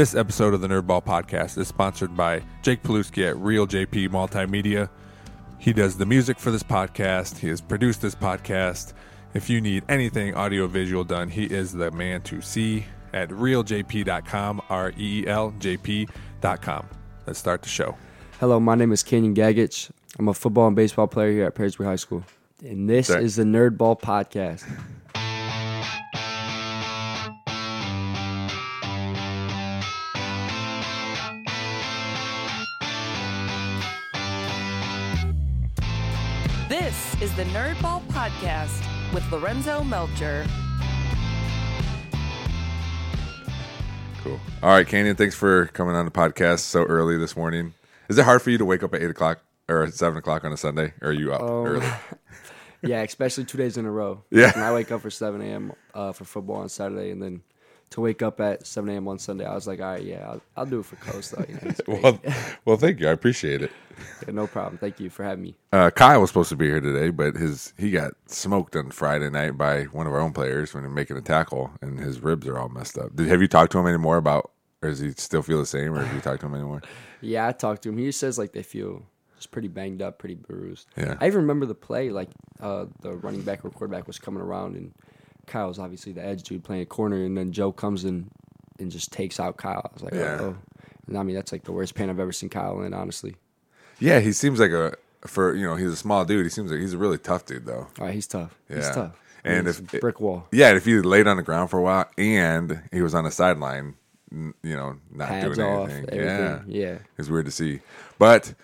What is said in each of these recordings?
This episode of the Nerdball Podcast is sponsored by Jake Paluski at Reel JP Multimedia. He does the music for this podcast. He has produced this podcast. If you need anything audiovisual done, he is the man to see at reeljp.com, R E E L J P.com. Let's start the show. Hello, my name is Kanyon Gagich. I'm a football and baseball player here at Perrysburg High School. And this Sorry. is the Nerd Ball Podcast. The Nerdball Podcast with Lorenzo Melcher. Cool. All right, Kanyon, thanks for coming on the podcast so early this morning. Is it hard for you to wake up at 8 o'clock or at 7 o'clock on a Sunday? Or are you up early? Yeah, especially two days in a row. Yeah. When I wake up for 7 a.m. Uh, for football on Saturday, and then to wake up at 7 a.m. on Sunday, I was like, all right, yeah, I'll, I'll do it for Coast, though. You know. Well, well, thank you. I appreciate it. Yeah, no problem. Thank you for having me. Uh, Kyle was supposed to be here today, but his he got smoked on Friday night by one of our own players when he was making a tackle, and his ribs are all messed up. Did, have you talked to him anymore about, or does he still feel the same, or have you talked to him anymore? Yeah, I talked to him. He just says like they feel just pretty banged up, pretty bruised. Yeah. I even remember the play like uh, the running back or quarterback was coming around and Kyle was obviously the edge dude playing a corner and then Joe comes in and just takes out Kyle. I was like, Yeah. oh. oh. And I mean that's like the worst pain I've ever seen Kyle in, honestly. Yeah, he seems like a for you know he's a small dude. He seems like he's a really tough dude though. All right, he's tough. He's Yeah. tough. And He's if- brick wall. Yeah, and if he laid on the ground for a while and he was on the sideline, you know, not Pads doing off, anything. everything. Yeah, Yeah. it's weird to see. But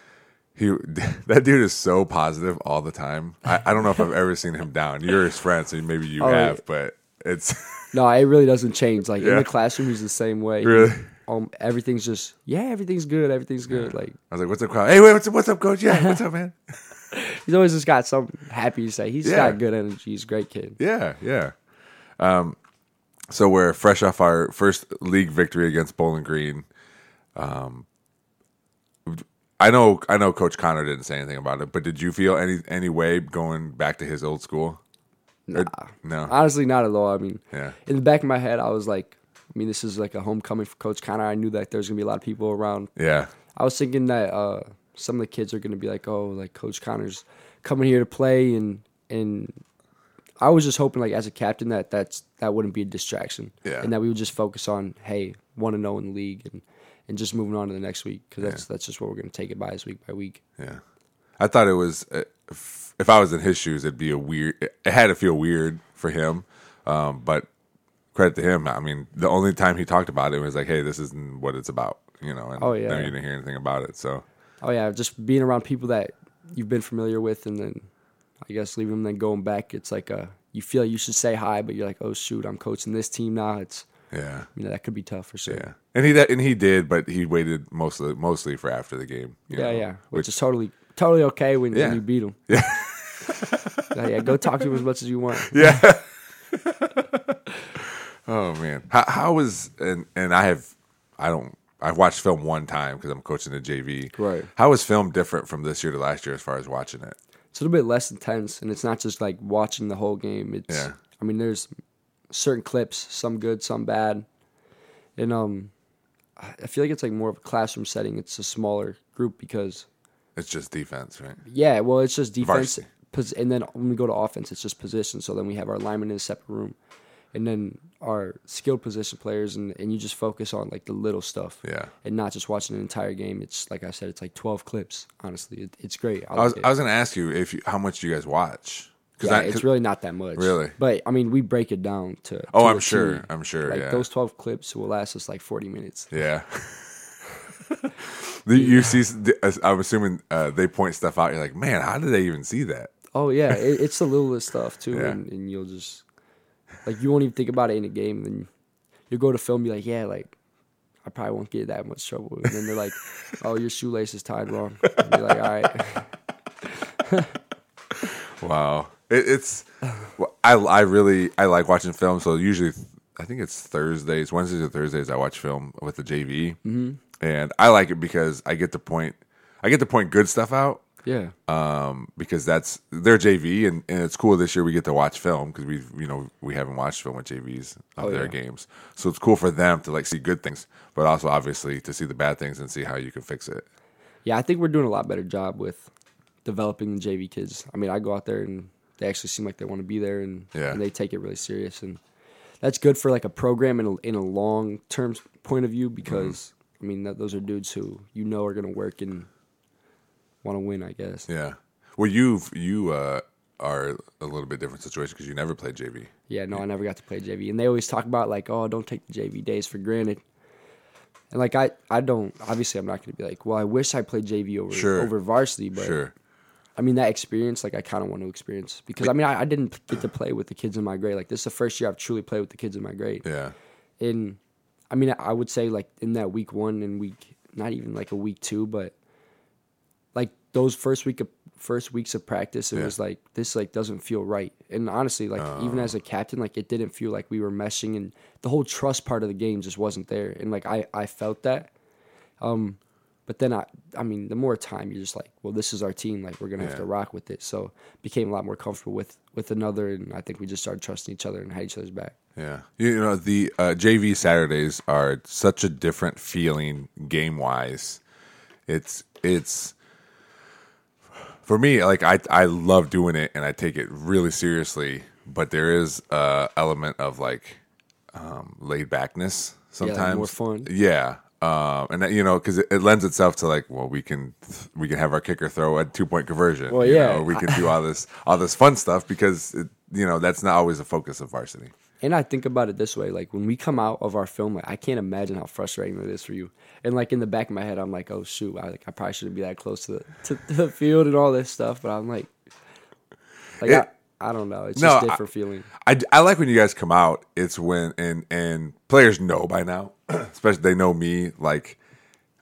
he, that dude is so positive all the time. I, I don't know if I've ever seen him down. You're his friend, so maybe you Oh, yeah. have, but it's No, it really doesn't change. Like in the classroom he's the same way. Really? Um everything's just yeah, everything's good, everything's good. Like I was like, "What's up, Kyle? Hey, wait, what's up, what's up, coach? Yeah, what's up, man? he's always just got something happy to say. He's Yeah. got good energy. He's a great kid. Yeah, yeah." Um, so we're fresh off our first league victory against Bowling Green. Um, I know, I know, Coach Connor didn't say anything about it, but did you feel any any way going back to his old school? Or- no. Honestly, not at all. I mean, Yeah. in the back of my head, I was like, I mean, this is like a homecoming for Coach Connor. I knew that there's gonna be a lot of people around. Yeah, I was thinking that uh, some of the kids are gonna be like, oh, like Coach Connor's coming here to play, and and I was just hoping, like as a captain, that that's that wouldn't be a distraction, Yeah. and that we would just focus on, hey, want to know in the league, and and just moving on to the next week because that's that's just what we're gonna take it by is week by week. yeah. I thought it was uh, if, if I was in his shoes, it'd be a weird. It had to feel weird for him, um, but credit to him. I mean, the only time he talked about it was like, "Hey, this isn't what it's about," you know. And Oh, yeah. then you didn't hear anything about it. So Oh yeah, just being around people that you've been familiar with, and then I guess leaving them, then going back. It's like a you feel like you should say hi, but you're like, oh shoot, I'm coaching this team now. It's yeah, you know that could be tough for sure. yeah. And he and he did, but he waited mostly mostly for after the game. you Yeah, know, yeah, which, Which is totally totally okay when, Yeah. when you beat him. Yeah. yeah, yeah, go talk to him as much as you want. Yeah. oh man, how how was and and I have I don't I've watched film one time because I'm coaching the JV. Right. How was film different from this year to last year as far as watching it? It's a little bit less intense, and it's not just like watching the whole game. It's Yeah. I mean, there's certain clips, some good, some bad, and um, I I feel like it's like more of a classroom setting. It's a smaller group because It's just defense, right? Yeah, well, it's just defense, Varsity. and then when we go to offense, it's just position. So then we have our linemen in a separate room, and then our skilled position players, and, and you just focus on like the little stuff, Yeah. and not just watching an entire game. It's like I said, it's like twelve clips. Honestly, it, it's great. I was like it. I was going to ask you if you, how much do you guys watch? Yeah, I, it's really not that much. Really? but I mean, we break it down to. Oh, to I'm sure. I'm sure. Like yeah. those twelve clips will last us like forty minutes. Yeah. The- you see, I'm assuming uh, they point stuff out. You're like, man, how did they even see that? Oh yeah, it, it's the littlest stuff too, Yeah. and, and you'll just like you won't even think about it in a game. Then you'll go to film, be like, yeah, like I probably won't get that much trouble. And then they're like, oh, your shoelace is tied wrong. And you're like, all right, Wow, it, it's well, I I really I like watching film. So usually, I think it's Thursdays, Wednesdays or Thursdays. I watch film with the JV, mm-hmm. and I like it because I get to point I get to point good stuff out. Yeah. um, because that's their JV, and, and it's cool this year we get to watch film because we you know we haven't watched film with JVs of Oh, their yeah. games, so it's cool for them to like see good things, but also obviously to see the bad things and see how you can fix it. Yeah, I think we're doing a lot better job with developing the JV kids. I mean, I go out there and they actually seem like they want to be there and, Yeah. and they take it really serious and that's good for like a program in a, in a long term point of view because I mean that, those are dudes who you know are going to work and want to win, I guess. Yeah. Well, you've you uh, are a little bit different situation because you never played JV. Yeah, no, I never got to play JV, and they always talk about like, oh, don't take the JV days for granted. And like I, I don't. Obviously, I'm not going to be like, well, I wish I played JV over Sure. over varsity, but Sure. I mean that experience, like I kind of want to experience because I mean I, I didn't get to play with the kids in my grade. Like this is the first year I've truly played with the kids in my grade. Yeah. And I mean I would say like in that week one and week, not even like a week two, but like those first week of first weeks of practice, it Yeah. was like this like doesn't feel right. And honestly, like even as a captain, like it didn't feel like we were meshing, and the whole trust part of the game just wasn't there. And like I I felt that. Um, but then I, I mean, the more time you're just like, well, this is our team. Like we're gonna have to rock with it. So became a lot more comfortable with with another, and I think we just started trusting each other and had each other's back. Yeah, you know the uh, JV Saturdays are such a different feeling game wise. It's it's for me like I I love doing it and I take it really seriously, but there is a element of like um, laid backness sometimes. more fun. Yeah. Um, and that, you know, because it, it lends itself to like, well, we can we can have our kicker throw a two point conversion. Well, you yeah. know, we can do all this all this fun stuff because it, you know that's not always the focus of varsity. And I think about it this way: like when we come out of our film, like I can't imagine how frustrating it is for you. And like in the back of my head, I'm like, oh shoot, I like I probably shouldn't be that close to the to, to the field and all this stuff. But I'm like, like It- I, I don't know, it's No, just a I- different feeling. I, I like when you guys come out. It's when and and players know by now, especially they know me. Like,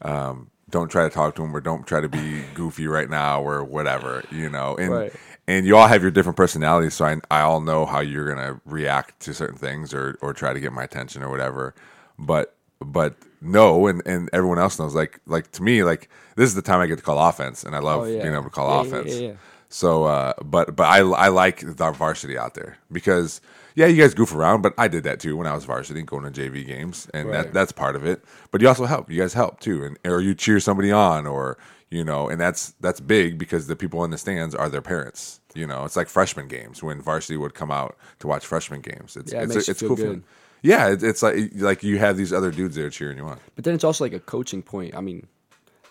um, don't try to talk to them or don't try to be goofy right now or whatever, you know. And Right. and you all have your different personalities, so I I all know how you're gonna react to certain things or or try to get my attention or whatever. But but no, and and everyone else knows. Like like to me, like this is the time I get to call offense, and I love Oh, yeah. being able to call Yeah, yeah, offense. yeah, yeah. So, uh, but but I I like the varsity out there because yeah, you guys goof around, but I did that too when I was varsity, going to JV games, and that that's part of it. But you also help. You guys help too, and or you cheer somebody on, or you know, and that's that's big because the people in the stands are their parents. You know, it's like freshman games when varsity would come out to watch freshman games. It's Yeah, it it's it's cool. good. feeling. Yeah, it's like like you have these other dudes there cheering you on. But then it's also like a coaching point. I mean,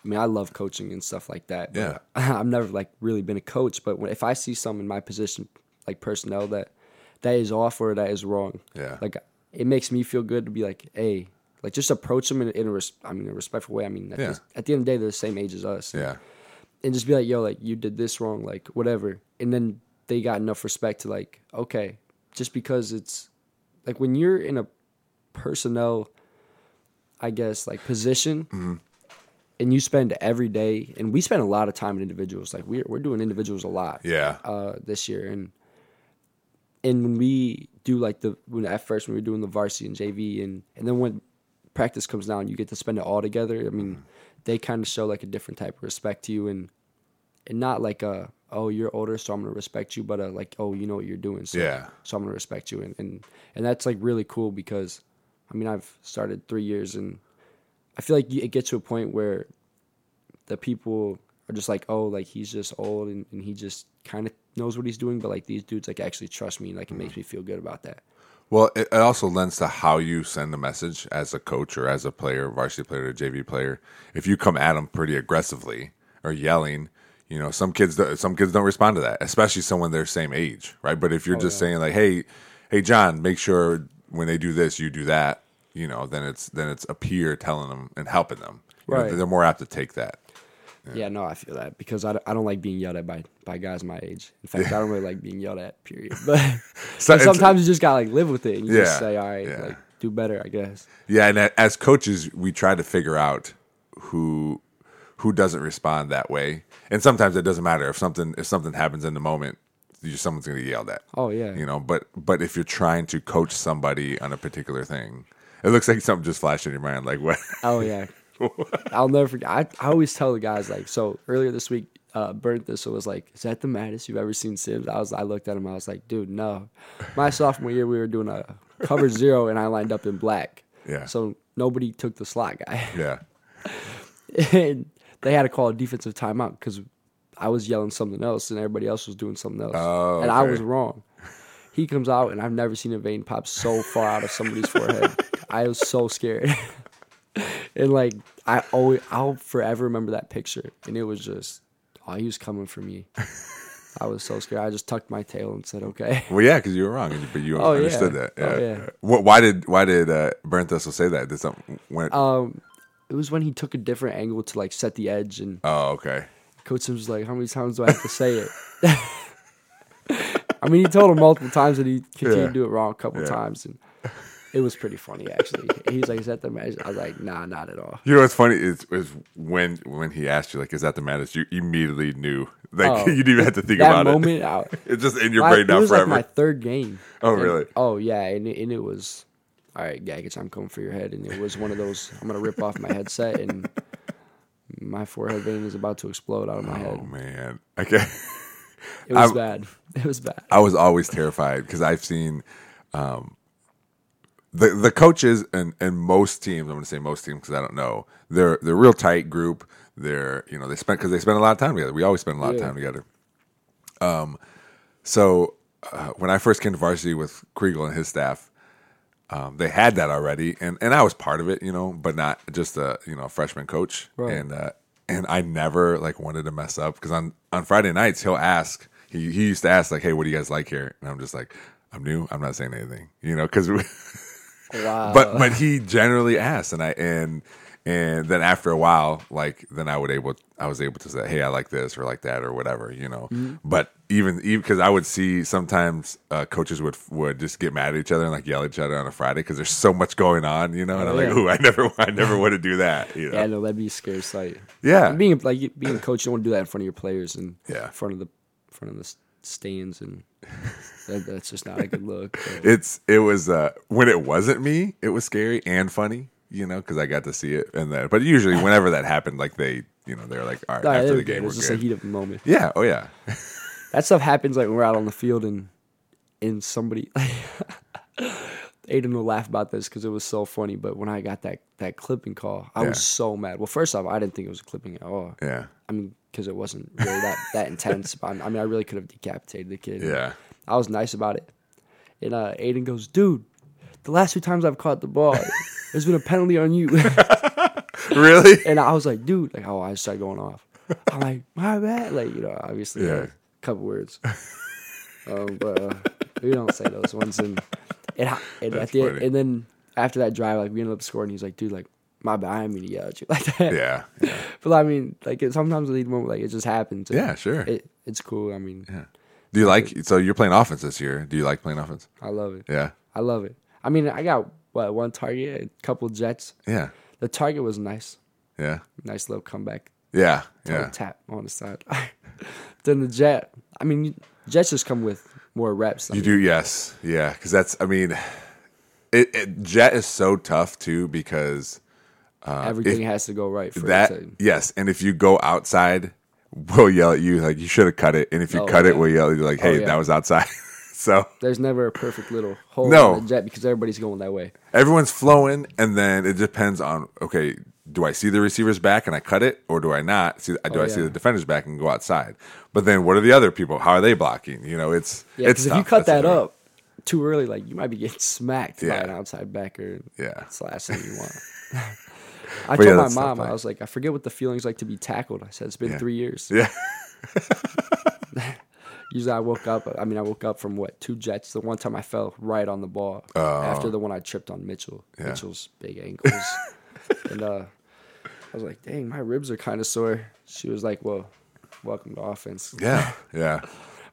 I mean, I love coaching and stuff like that. Yeah. I've never like really been a coach, but when, if I see some in my position, like personnel that that is off or that is wrong, Yeah. like it makes me feel good to be like, hey, like just approach them in, in a res- I mean, a respectful way. I mean, at, Yeah. this- at the end of the day, they're the same age as us. Yeah, and just be like, yo, like you did this wrong, like whatever. And then they got enough respect to like, okay, just because it's like when you're in a personnel, I guess, like position, Mm-hmm. And you spend every day, and we spend a lot of time in individuals. Like we're we're doing individuals a lot, yeah, uh, this year, and and when we do like the when at first when we were doing the varsity and JV, and and then when practice comes down, you get to spend it all together. I mean, Mm-hmm. they kind of show like a different type of respect to you, and and not like a oh you're older so I'm gonna respect you, but a like oh you know what you're doing, so Yeah. so I'm gonna respect you, and and and that's like really cool because I mean I've started three years and I feel like it gets to a point where the people are just like, oh, like he's just old and, and he just kind of knows what he's doing, but like these dudes like actually trust me, and like it makes mm-hmm. me feel good about that. Well, it, it also lends to how you send a message as a coach or as a player, varsity player or JV player. If you come at them pretty aggressively or yelling, you know, some kids do- some kids don't respond to that, especially someone their same age, right? But if you're oh, just saying like, "Hey, hey, John, make sure when they do this, you do that," you know, then it's then it's a peer telling them and helping them. You know, Right. they're more apt to take that. Yeah, no, I feel that because I, don't- I don't like being yelled at by, by guys my age. In fact, I don't really like being yelled at. Period. But, So sometimes you just gotta like live with it and you Yeah, just say, all right, yeah. like do better, I guess. Yeah, and as coaches, we try to figure out who who doesn't respond that way, and sometimes it doesn't matter if something if something happens in the moment, you, someone's going to get yelled at. Oh yeah, You know, but but if you're trying to coach somebody on a particular thing, it looks like something just flashed in your mind. Like what? Oh yeah. I'll never forget. I, I always tell the guys like so earlier this week uh, Burnt Thistle was like, "Is that the maddest you've ever seen Sims?" I was, I looked at him, I was like, "Dude, no." My sophomore year, we were doing a cover zero, and I lined up in black. Yeah. So nobody took the slot guy, Yeah. and they had to call a defensive timeout because I was yelling something else, and everybody else was doing something else, Oh, and I was wrong. He comes out, and I've never seen a vein pop so far out of somebody's forehead. I was so scared. and like I always I'll forever remember that picture. And it was just oh he was coming for me. I was so scared. I just tucked my tail and said, Okay. Well, yeah, because you were wrong, but you Oh, yeah. understood that. Oh, Yeah. yeah. What, why did why did uh, say that? Did something went? Um it was when he took a different angle to like set the edge and oh, okay. Coach Sims was like, How many times do I have to say it? I mean he told him multiple times and he continued Yeah. to do it wrong a couple Yeah. times and it was pretty funny actually. He's like, Is that the match? I was like, nah, not at all. You know what's funny is, is when when he asked you like, "Is that the maddest?" You immediately knew. Like Oh. you didn't even have to think about moment, it. I, It's just in your I- brain it now was forever. like my third game. Oh, And- really? oh yeah, and it, and it was all right, Gagich. I'm coming for your head, and it was one of those. I'm gonna rip off my headset, and my forehead vein is about to explode out of my oh head. Oh man. Okay. It was I'm- bad. It was bad. I was always terrified because I've seen um, the the coaches and and most teams. I'm going to say most teams because I don't know. They're they're a real tight group. They're you know they spend because they spend a lot of time together. We always spend a lot of time together. Um, so uh, when I first came to varsity with Kriegel and his staff, um, they had that already, and and I was part of it, you know, but not just a you know a freshman coach, Right. and uh, and I never like wanted to mess up because on on Friday nights he'll ask he he used to ask like, hey, what do you guys like here? And I'm just like, I'm new, I'm not saying anything, you know, because Wow. but but he generally asks, and I and and then after a while, like then I would able I was able to say, hey, I like this or like that or whatever, you know. Mm-hmm. But even even because I would see sometimes uh, coaches would would just get mad at each other and like yell at each other on a Friday because there's so much going on, you know. And I'm Oh, like, yeah. ooh, I never I never want to do that, you know. yeah, no, that'd be a scary sight. Yeah. And being like being a coach, you don't want to do that in front of your players and Yeah. in front of the front of the stands, and that, that's just not a good look. But- it's it was uh when it wasn't me it was scary and funny you know because i got to see it and that. but usually whenever that happened like they you know they're like all right Nah, after the game it was just good a heat of the moment. yeah oh yeah That stuff happens like when we're out on the field and and somebody Aiden will laugh about this because it was so funny. But when I got that that clipping call, I Yeah. was so mad. Well, first off, I didn't think it was a clipping at all. yeah I mean, because it wasn't really that that intense. But I mean, I really could have decapitated the kid. yeah I was nice about it. And uh, Aiden goes, dude, the last two times I've caught the ball, there's been a penalty on you. really and I was like, dude, like, oh, I started going off. I'm like, my bad. Like, you know, obviously, Yeah. yeah. a couple words. um, but uh, we don't say those ones. And, and, and at the end, and then after that drive, like, we ended up scoring. He's like, dude, like, my bad. I didn't mean to yell at you like that. yeah yeah But I mean, like, it, sometimes the moment, like, it just happens. Yeah, sure. It, it's cool. I mean, yeah do you like so you're playing offense this year do you like playing offense I love it. yeah I love it. I mean, I got, what, one target, a couple jets. yeah The target was nice. yeah Nice little comeback. yeah yeah tap on the side. then the jet. I mean, jets just come with more reps. I you mean, do yes yeah because that's i mean it, it jet is so tough too because Uh, everything if has to go right for that yes and if you go outside we'll yell at you like you should have cut it and if you Oh, cut it we'll yell at you like oh, hey yeah. that was outside so There's never a perfect little hole No. in the jet because everybody's going that way. everyone's flowing and then it depends on okay do i see the receivers back and i cut it or do i not see do Oh, i see the defenders back and go outside but then what are the other people how are they blocking you know it's Yeah, it's because if you cut That's that up too early, like you might be getting smacked by an outside backer. Yeah. It's the last thing you want. I told yeah, my mom, I was like, I forget what the feeling's like to be tackled. I said, it's been Yeah. three years. yeah Usually I woke up, I mean, I woke up from what, two jets. The one time I fell right on the ball after the one I tripped on Mitchell. Oh. Yeah. Mitchell's big ankles. and uh, I was like, dang, my ribs are kind of sore. She was like, well, welcome to offense. yeah yeah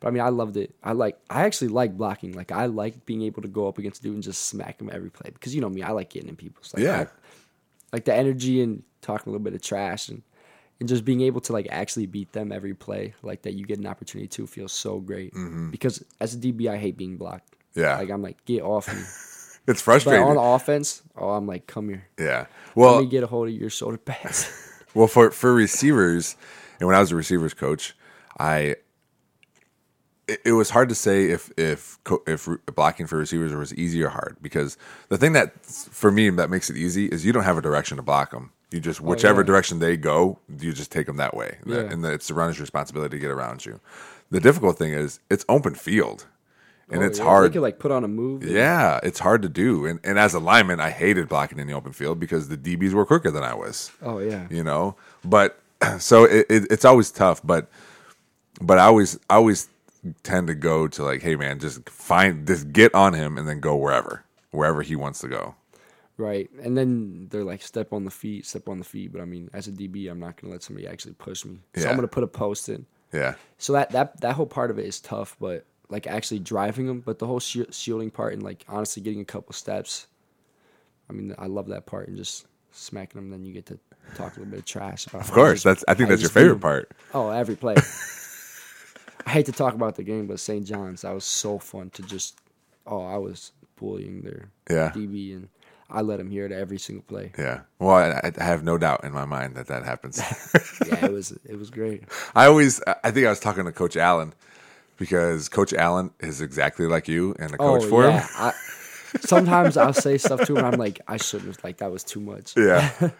But I mean, I loved it. I like, I actually like blocking. Like, I like being able to go up against a dude and just smack him every play because you know me, I like getting in people's. Like, Yeah. I- like the energy and talking a little bit of trash and and just being able to like actually beat them every play like that you get an opportunity to feels so great because as a DB I hate being blocked. Mm-hmm. Yeah. like I'm like get off me. it's But frustrating on offense, oh I'm like come here. yeah Well, Let me get a hold of your shoulder pads. Well, for for receivers, And when I was a receivers coach, I it, it was hard to say if if if blocking for receivers was easy or hard because the thing that for me that makes it easy is you don't have a direction to block them. You just oh, whichever yeah. direction they go, you just take them that way, Yeah. and it's the runner's responsibility to get around you. The difficult thing is it's open field, and Oh, it's yeah, hard. Could like put on a move. Yeah, it's hard to do. And and as a lineman, I hated blocking in the open field because the DBs were quicker than I was. Oh yeah. You know, but so it, it, it's always tough. But but I always I always tend to go to like, hey man, just find just get on him and then go wherever wherever he wants to go. Right. And then they're like step on the feet, step on the feet. But I mean, as a DB, I'm not gonna let somebody actually push me. So Yeah. I'm gonna put a post in. Yeah, So that that that whole part of it is tough, but like actually driving them, but the whole shielding part and like honestly getting a couple steps. I mean, I love that part and just smacking them. Then you get to talk a little bit of trash. Of course. That's I think that's your favorite part. Oh, every play. I hate to talk about the game, but St. John's that was so fun to just. Oh, I was bullying their Yeah. DB, and I let him hear it every single play. Yeah. Well, I, I have no doubt in my mind that that happens. yeah, it was it was great. I always, I think I was talking to Coach Allen because Coach Allen is exactly like you and a oh, coach for yeah. him. I, sometimes I'll say stuff to him. I'm like, I shouldn't have. Like that was too much. Yeah.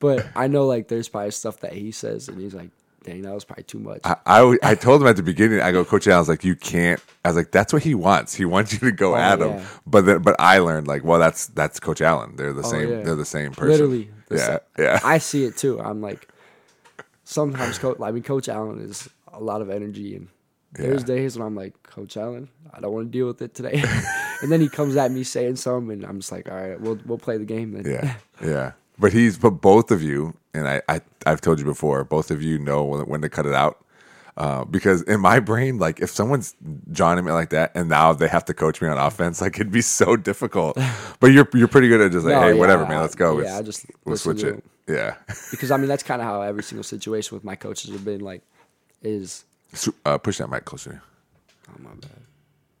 But I know like there's probably stuff that he says, and he's like, dang, that was probably too much. I, I, I told him at the beginning, I go, Coach Allen's like, you can't. I was like, that's what he wants. He wants you to go oh, at him. Oh, yeah. But then, but I learned like, well, that's that's Coach Allen. They're the oh, same. Oh, yeah. They're the same person. Literally. Yeah. sa- Yeah. I see it too. I'm like, sometimes coach. I mean, Coach Allen is a lot of energy, and there's Yeah. days when I'm like, Coach Allen, I don't want to deal with it today. and then he comes at me saying something, and I'm just like, all right, we'll we'll play the game then. yeah. Yeah. But he's but both of you, and I, I I've told you before, both of you know when, when to cut it out. Uh, because in my brain, like if someone's joining me like that, and now they have to coach me on offense, like it'd be so difficult. But you're you're pretty good at just like, No, hey, yeah, whatever, man, let's go. yeah, Let's- I just we'll switch it. Yeah. because I mean that's kind of how every single situation with my coaches have been like, is uh, push that mic closer. oh my bad,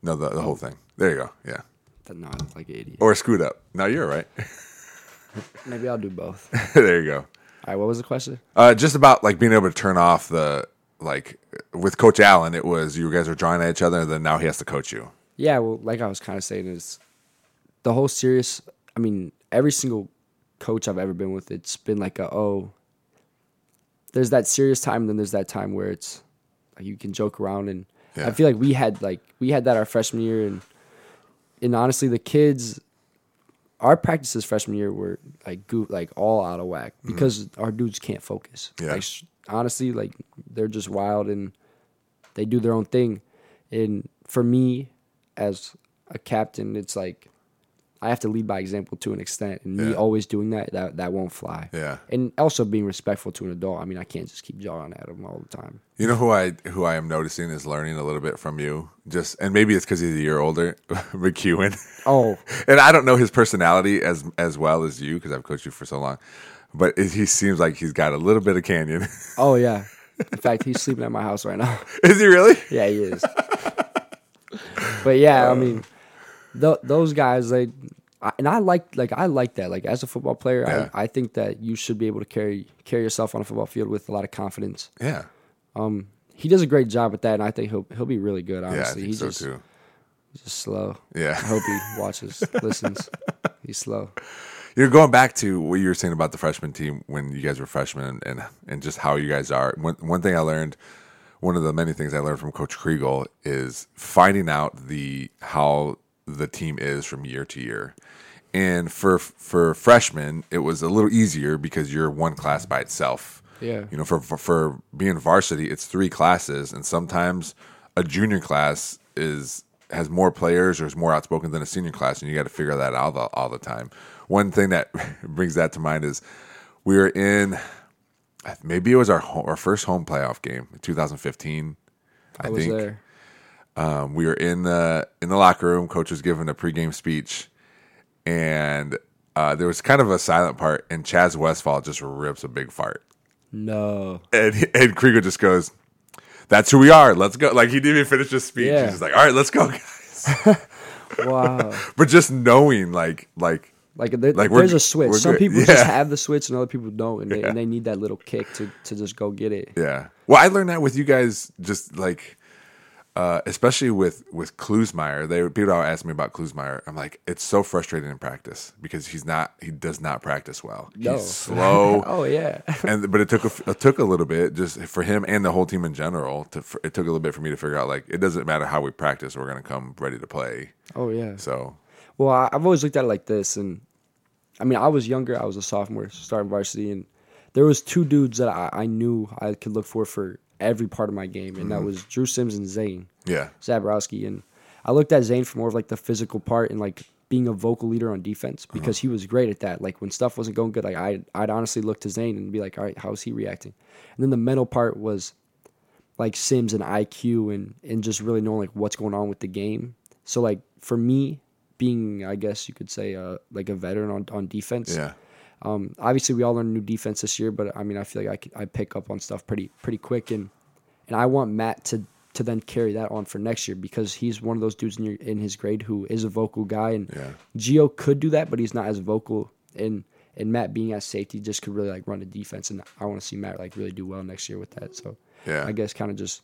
No, the, the whole thing. There you go. Yeah. that no, I'm like an idiot. Or screwed up. No, you're right. Maybe I'll do both. There you go. Right, what was the question? Uh, just about like being able to turn off the like with Coach Allen. It was you guys were drawing at each other, and then now he has to coach you. Yeah, well, like I was kind of saying, is the whole serious. I mean, every single coach I've ever been with, it's been like a oh. There's that serious time, and then there's that time where it's like you can joke around, and Yeah. I feel like we had like we had that our freshman year, and and honestly, the kids, our practices freshman year were like goo like all out of whack because our dudes can't focus. Mm-hmm. Yeah. Like, honestly, like they're just wild and they do their own thing. And for me, as a captain, it's like I have to lead by example to an extent, and me Yeah. always doing that that that won't fly. Yeah. and also being respectful to an adult. I mean, I can't just keep jawing at them all the time. You know who I who I am noticing is learning a little bit from you. Just and maybe it's because he's a year older, McEwen. Oh, and I don't know his personality as as well as you because I've coached you for so long. But it, he seems like he's got a little bit of Kanyon. oh yeah. In fact, he's sleeping at my house right now. is he really? Yeah, he is. but yeah, I uh. mean, th- those guys, they, I, and I like, like, I like that. Like, as a football player, Yeah. I, I think that you should be able to carry carry yourself on a football field with a lot of confidence. Yeah. Um, He does a great job at that, and I think he'll he'll be really good. Yeah, Honestly, think he's so just too. just slow. Yeah. I hope he watches, listens. He's slow. You're going back to what you were saying about the freshman team when you guys were freshmen and, and, and just how you guys are. One, one thing I learned, one of the many things I learned from Coach Kriegel is finding out the how the team is from year to year. And for for freshmen, it was a little easier because you're one class by itself. Yeah. You know, for, for for being varsity, it's three classes, and sometimes a junior class is has more players or is more outspoken than a senior class, and you got to figure that out all, all the time. One thing that brings that to mind is we were in maybe it was our home, our first home playoff game in 2015. I, I was think there. Um, we were in the in the locker room. Coach was giving a pregame speech, and uh, there was kind of a silent part, and Chaz Westfall just rips a big fart No. and and Krieger just goes, "That's who we are. Let's go." Like he didn't even finish his speech. Yeah. He's just like, "All right, let's go, guys." Wow. but just knowing, like, like Like, there, Like, there's a switch. Some good. people Yeah. just have the switch, and other people don't, and, they, Yeah. and they need that little kick to to just go get it. Yeah. Well, I learned that with you guys, just like, uh, especially with with Klusmeyer. They people are asking me about Klusmeyer. I'm like, it's so frustrating in practice because he's not. He does not practice well. No. He's slow. oh yeah. and but it took a, it took a little bit just for him and the whole team in general. To it took a little bit for me to figure out like it doesn't matter how we practice, we're gonna come ready to play. Oh yeah. So Well, I've always looked at it like this, and I mean, I was younger. I was a sophomore starting varsity, and there was two dudes that I, I knew I could look for for every part of my game, and that was Drew Sims and Zane yeah, Zabrowski. And I looked at Zane for more of like the physical part and like being a vocal leader on defense because he was great at that. Like when stuff wasn't going good, like I I'd honestly look to Zane and be like, all right, how's he reacting? And then the mental part was like Sims and IQ and and just really knowing like what's going on with the game. So like for me, being I guess you could say uh, like a veteran on on defense. yeah, Um, obviously, we all learned new defense this year, but I mean, I feel like I, could, I pick up on stuff pretty pretty quick, and and I want Matt to to then carry that on for next year because he's one of those dudes in your, in his grade who is a vocal guy, and Yeah. Geo could do that, but he's not as vocal, and and Matt being at safety just could really like run the defense, and I want to see Matt like really do well next year with that. So Yeah. I guess kind of just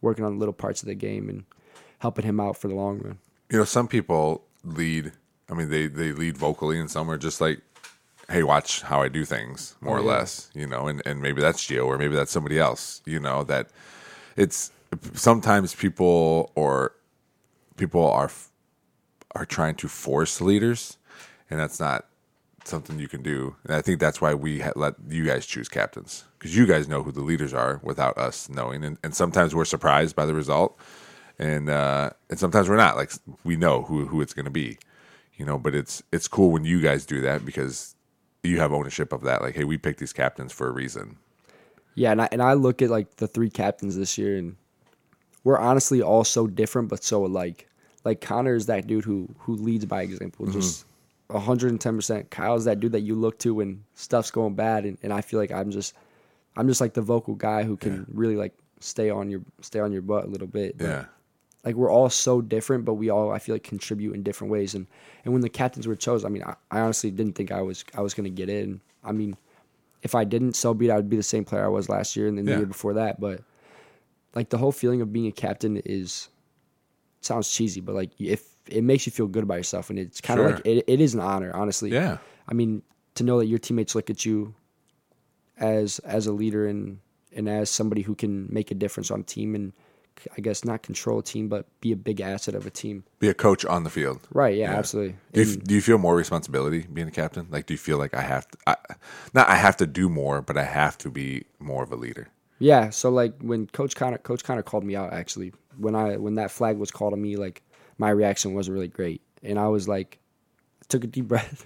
working on little parts of the game and helping him out for the long run. you know, some people lead. I mean, they they lead vocally, and some are just like, "Hey, watch how I do things," more Oh, or yeah. less. You know, and and maybe that's Gio, or maybe that's somebody else. You know, that it's sometimes people or people are are trying to force leaders, and that's not something you can do. And I think that's why we ha- let you guys choose captains because you guys know who the leaders are without us knowing, and, and sometimes we're surprised by the result, and uh, and sometimes we're not. Like we know who who it's going to be, you know. But it's it's cool when you guys do that because you have ownership of that. Like, hey, we picked these captains for a reason. Yeah, and I and I look at like the three captains this year, and we're honestly all so different, but so alike. Like Connor is that dude who who leads by example, mm-hmm. just hundred and ten percent. Kyle's that dude that you look to when stuff's going bad, and, and I feel like I'm just I'm just like the vocal guy who can really like stay on your stay on your butt a little bit. But, Yeah, like we're all so different, but we all I feel like contribute in different ways. And and when the captains were chosen, I mean, I, I honestly didn't think I was I was gonna get in. I mean, if I didn't, so be it. I would be the same player I was last year and then the year before that. But like the whole feeling of being a captain is sounds cheesy, but like if it makes you feel good about yourself, and it's kind of Sure. like it, it is an honor, honestly. yeah, I mean, to know that your teammates look at you as as a leader and and as somebody who can make a difference on a team and I guess not control a team, but be a big asset of a team. be a coach on the field. Right? Yeah, absolutely. Do you, And- do you feel more responsibility being a captain? Like, do you feel like I have to, I, not I have to do more, but I have to be more of a leader? yeah. So like when Coach Connor, Coach Connor called me out actually when I when that flag was called on me, like my reaction wasn't really great, and I was like, took a deep breath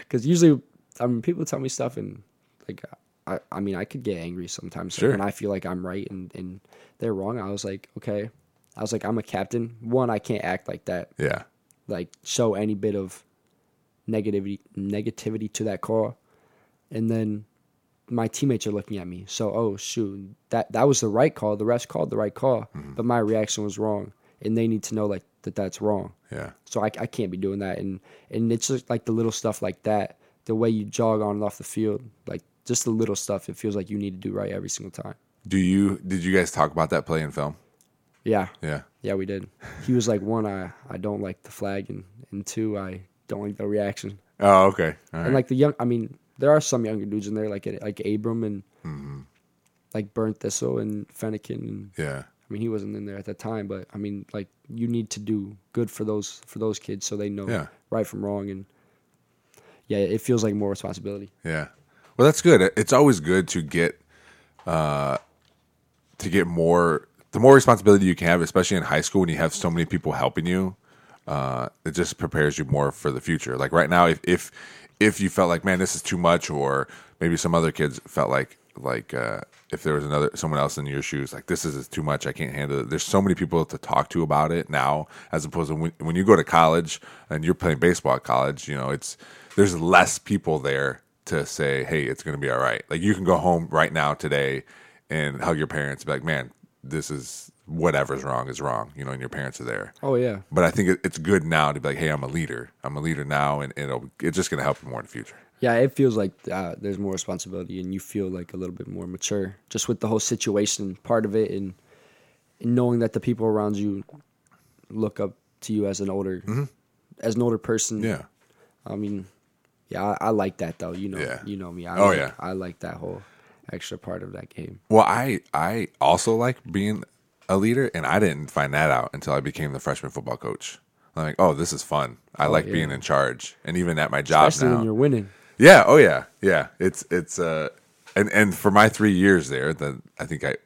because usually, I mean, people tell me stuff and like. I, I mean, I could get angry sometimes Sure. when I feel like I'm right and, and they're wrong. I was like, okay. I was like, I'm a captain. One, I can't act like that. Yeah, like show any bit of negativity negativity to that call and then my teammates are looking at me so oh shoot that that was the right call the refs called the right call mm-hmm. but my reaction was wrong and they need to know like that that's wrong yeah, so I, I can't be doing that and and it's just like the little stuff like that the way you jog on and off the field like just the little stuff it feels like you need to do right every single time Do you did you guys talk about that play in film? yeah Yeah, yeah we did he was like one i i don't like the flag and and two i don't like the reaction Oh, okay. All right. And like the young, I mean, there are some younger dudes in there, like like Abram and mm-hmm. like Burnt Thistle and Fennekin. And yeah, I mean, he wasn't in there at that time, but I mean, like you need to do good for those for those kids so they know Yeah. right from wrong. And yeah, it feels like more responsibility. yeah. Well, that's good. It's always good to get, uh, to get more. The more responsibility you can have, especially in high school when you have so many people helping you, uh, it just prepares you more for the future. Like right now, if if if you felt like, man, this is too much, or maybe some other kids felt like like uh, if there was another someone else in your shoes, like this is too much, I can't handle it. There's so many people to talk to about it now, as opposed to when, when you go to college and you're playing baseball at college. You know, it's there's less people there to say, hey, it's going to be all right. Like you can go home right now today and hug your parents and be like, man, this is whatever's wrong is wrong, you know, and your parents are there. Oh yeah. But I think it, it's good now to be like, hey, I'm a leader. I'm a leader now, and, it'll, it's just going to help you more in the future. Yeah, it feels like uh, there's more responsibility, and you feel like a little bit more mature, just with the whole situation part of it, and, and knowing that the people around you look up to you as an older, as an older person. Mm-hmm. Yeah. I mean, yeah, I, I like that though. You know, Yeah. you know me. I Oh, like, yeah. I like that whole extra part of that game. Well, I I also like being a leader, and I didn't find that out until I became the freshman football coach. I'm like, oh, this is fun. I like being in charge, and even at my job Especially now. when you're winning. Yeah. Oh yeah. Yeah. It's it's uh, and and for my three years there, the I think I,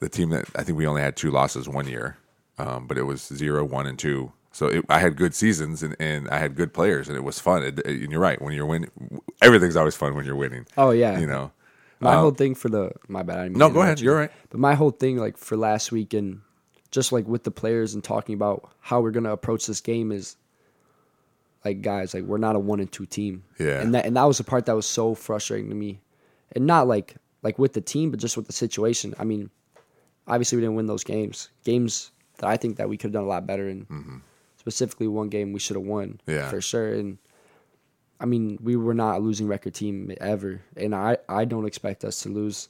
the team that I think we only had two losses one year, um, but it was zero, one, and two. So it, I had good seasons and, and I had good players and it was fun. It, and you're right when you're winning, everything's always fun when you're winning. Oh yeah. You know. My Um, whole thing for the my bad. I No, go ahead. you. You're right. But my whole thing, like for last week, and just like with the players and talking about how we're gonna approach this game is, like guys, like we're not a one and two team. Yeah. And that and that was the part that was so frustrating to me, and not like like with the team, but just with the situation. I mean, obviously we didn't win those games. Games that I think that we could have done a lot better in. Specifically, one game we should have won. Yeah. For sure. And I mean, we were not a losing record team ever, and I I don't expect us to lose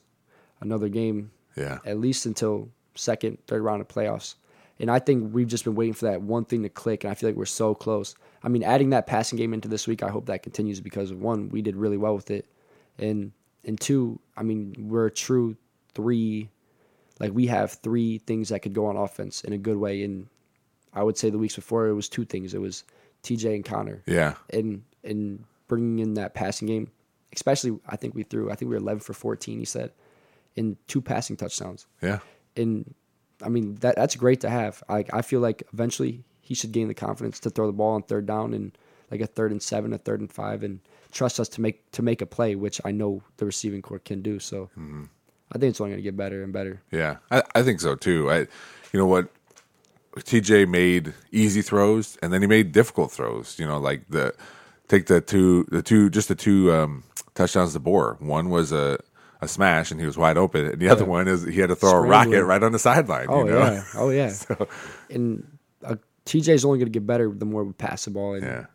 another game Yeah. at least until second, third round of playoffs. And I think we've just been waiting for that one thing to click, and I feel like we're so close. I mean, adding that passing game into this week, I hope that continues because one, we did really well with it, and and two, I mean, we're a true three, like we have three things that could go on offense in a good way. And I would say the weeks before it was two things. It was TJ and Connor Yeah. and and bringing in that passing game, especially I think we threw. I think we were 11 for 14. He said, in two passing touchdowns. Yeah. And I mean that that's great to have. I I feel like eventually he should gain the confidence to throw the ball on third down and like a third and seven, a third and five, and trust us to make to make a play, which I know the receiving core can do. So mm-hmm. I think it's only going to get better and better. Yeah, I, I think so too. I, you know what, TJ made easy throws and then he made difficult throws. You know, like the take the two, the two, just the two um, touchdowns to Boar. One was a a smash and he was wide open, and the other one is he had to throw a rocket right on the sideline. Oh you know? yeah, oh yeah. And uh, TJ's only going to get better the more we pass the ball. And yeah,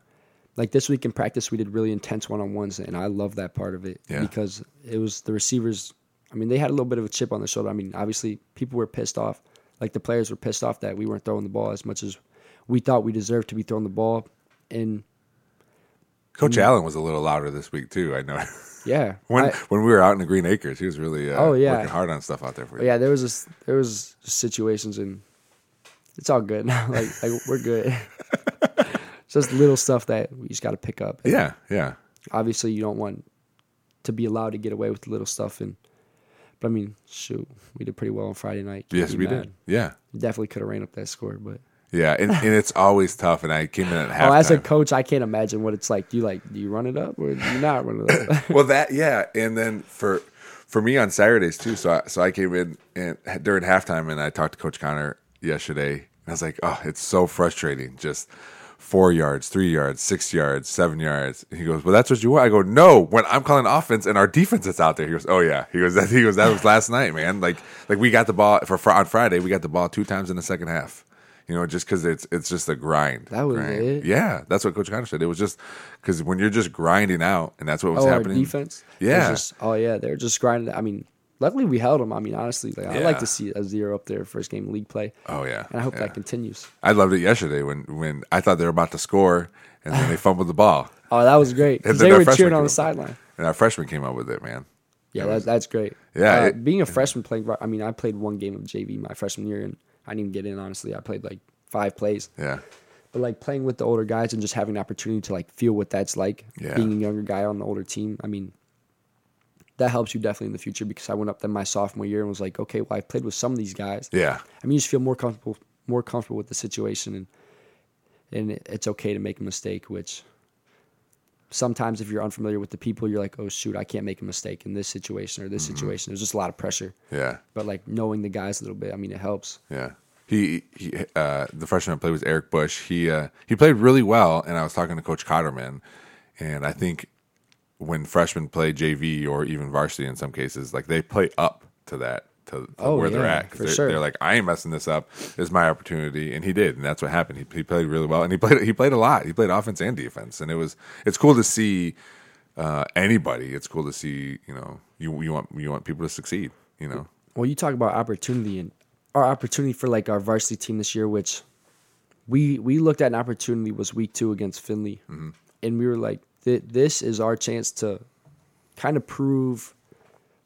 like this week in practice, we did really intense one on ones, and I love that part of it Yeah. because it was the receivers. I mean, they had a little bit of a chip on their shoulder. I mean, obviously, people were pissed off. Like the players were pissed off that we weren't throwing the ball as much as we thought we deserved to be throwing the ball. And Coach Allen was a little louder this week too. I know yeah, when I- when we were out in the Green Acres, he was really uh, Oh, yeah. working hard on stuff out there for you. yeah, there was this, there was situations, and it's all good. like like we're good. just little stuff that we just got to pick up. And yeah, yeah. obviously you don't want to be allowed to get away with the little stuff and but I mean, shoot, we did pretty well on Friday night. Can't Yes, we mad. did. Yeah, definitely could have ran up that score, but yeah, and, and it's always tough. And I came in at halftime. oh, as a coach, I can't imagine what it's like. Do you like do you run it up or do you not run it up? well, that yeah, and then for for me on Saturdays too. So I, so I came in and during halftime, and I talked to Coach Connor yesterday, and I was like, oh, it's so frustrating, just four yards, three yards, six yards, seven yards. He goes, well, that's what you want. I go, no, when I'm calling offense and our defense is out there. He goes, oh yeah. He goes, that he goes, that was last night, man. Like like we got the ball for Fri- on Friday, we got the ball two times in the second half. You know, just because it's it's just a grind. That was grind. it? Yeah, that's what Coach Connor said. It was just because when you're just grinding out, and that's what was oh, happening. defense. Yeah. just- oh yeah, they're just grinding. I mean, luckily we held them. I mean, honestly, like, I'd like to see a zero up there first game league play, Oh yeah, and I hope yeah. that continues. I loved it yesterday when when I thought they were about to score and then they fumbled the ball Oh, that was great. And they were cheering on the sideline. and our freshman came up with it, man. Yeah, that, that's great. Yeah, Uh, it- being a freshman playing, I mean, I played one game of JV my freshman year, and I didn't even get in. Honestly, I played like five plays. Yeah, But like playing with the older guys and just having an opportunity to like feel what that's like, Yeah. being a younger guy on the older team. I mean, that helps you definitely in the future because I went up there my sophomore year and was like, okay, well, I played with some of these guys. yeah, I mean, you just feel more comfortable, more comfortable with the situation, and and it's okay to make a mistake. Which sometimes, if you're unfamiliar with the people, you're like, oh shoot, I can't make a mistake in this situation or this Mm-hmm. situation. There's just a lot of pressure. yeah, But like knowing the guys a little bit, I mean, it helps. yeah. He, he uh, the freshman I played was Eric Bush. He uh, he played really well, and I was talking to Coach Cotterman, and I think when freshmen play JV or even varsity in some cases, like they play up to that to, to Oh, where they're at. at. 'Cause for they're, sure. they're like, I ain't messing this up. Is my opportunity, and he did, and that's what happened. He, he played really well, and he played he played a lot. He played offense and defense, and it was it's cool to see uh, anybody. It's cool to see you know you you want you want people to succeed. You know, Well, you talk about opportunity and our opportunity for like our varsity team this year, which we we looked at an opportunity was week two against Findlay, and we were like, th- this is our chance to kind of prove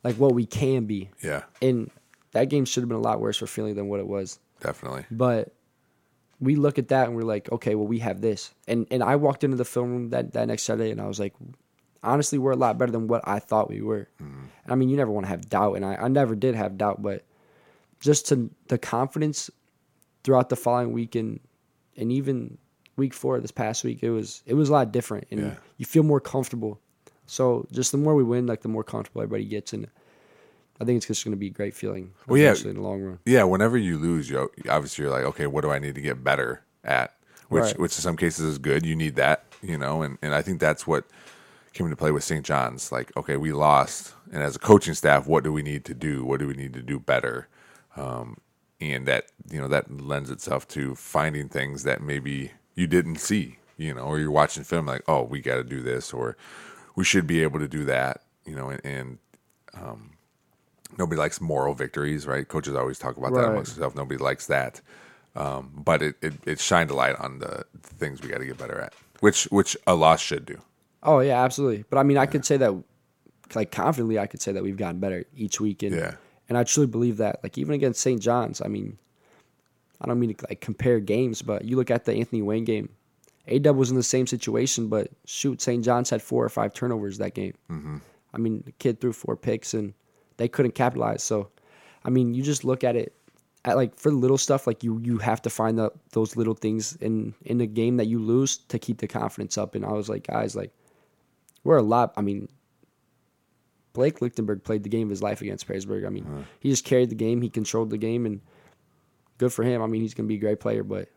like what we can be. yeah, And that game should have been a lot worse for Findlay than what it was. definitely. But we look at that and we're like, okay, well, we have this. And and I walked into the film room that, that next Saturday and I was like, honestly, we're a lot better than what I thought we were. Mm-hmm. And I mean, you never want to have doubt, and I, I never did have doubt, but just to the confidence throughout the following week and and even week four this past week, it was it was a lot different, and Yeah. you feel more comfortable. So just the more we win, like the more comfortable everybody gets, and I think it's just going to be a great feeling. Well, yeah. in the long run. Yeah, whenever you lose, you obviously you're like, okay, what do I need to get better at? Which, Right. which in some cases is good. You need that, you know, and, and I think that's what came into play with St. John's. Like, okay, we lost, and as a coaching staff, what do we need to do? What do we need to do better? Um, and that you know that lends itself to finding things that maybe you didn't see, you know, or you're watching film like, oh, we got to do this, or we should be able to do that, you know, and, and nobody likes moral victories, right? Coaches always talk about that amongst themselves. Nobody likes that. Um, but it, it, it shined a light on the things we got to get better at, which which a loss should do. Oh yeah, absolutely. But I mean, I could say that, like confidently, I could say that we've gotten better each week, and Yeah. and I truly believe that. Like even against St. John's, I mean, I don't mean to like compare games, but you look at the Anthony Wayne game. A Dub was in the same situation, but shoot, St. John's had four or five turnovers that game. Mm-hmm. I mean, the kid threw four picks and they couldn't capitalize. So, I mean, you just look at it at like for little stuff, like you you have to find the, those little things in in the game that you lose to keep the confidence up. And I was like, guys, like we're a lot. I mean, Blake Lichtenberg played the game of his life against Perrysburg. I mean, he just carried the game. He controlled the game, and good for him. I mean, he's going to be a great player, but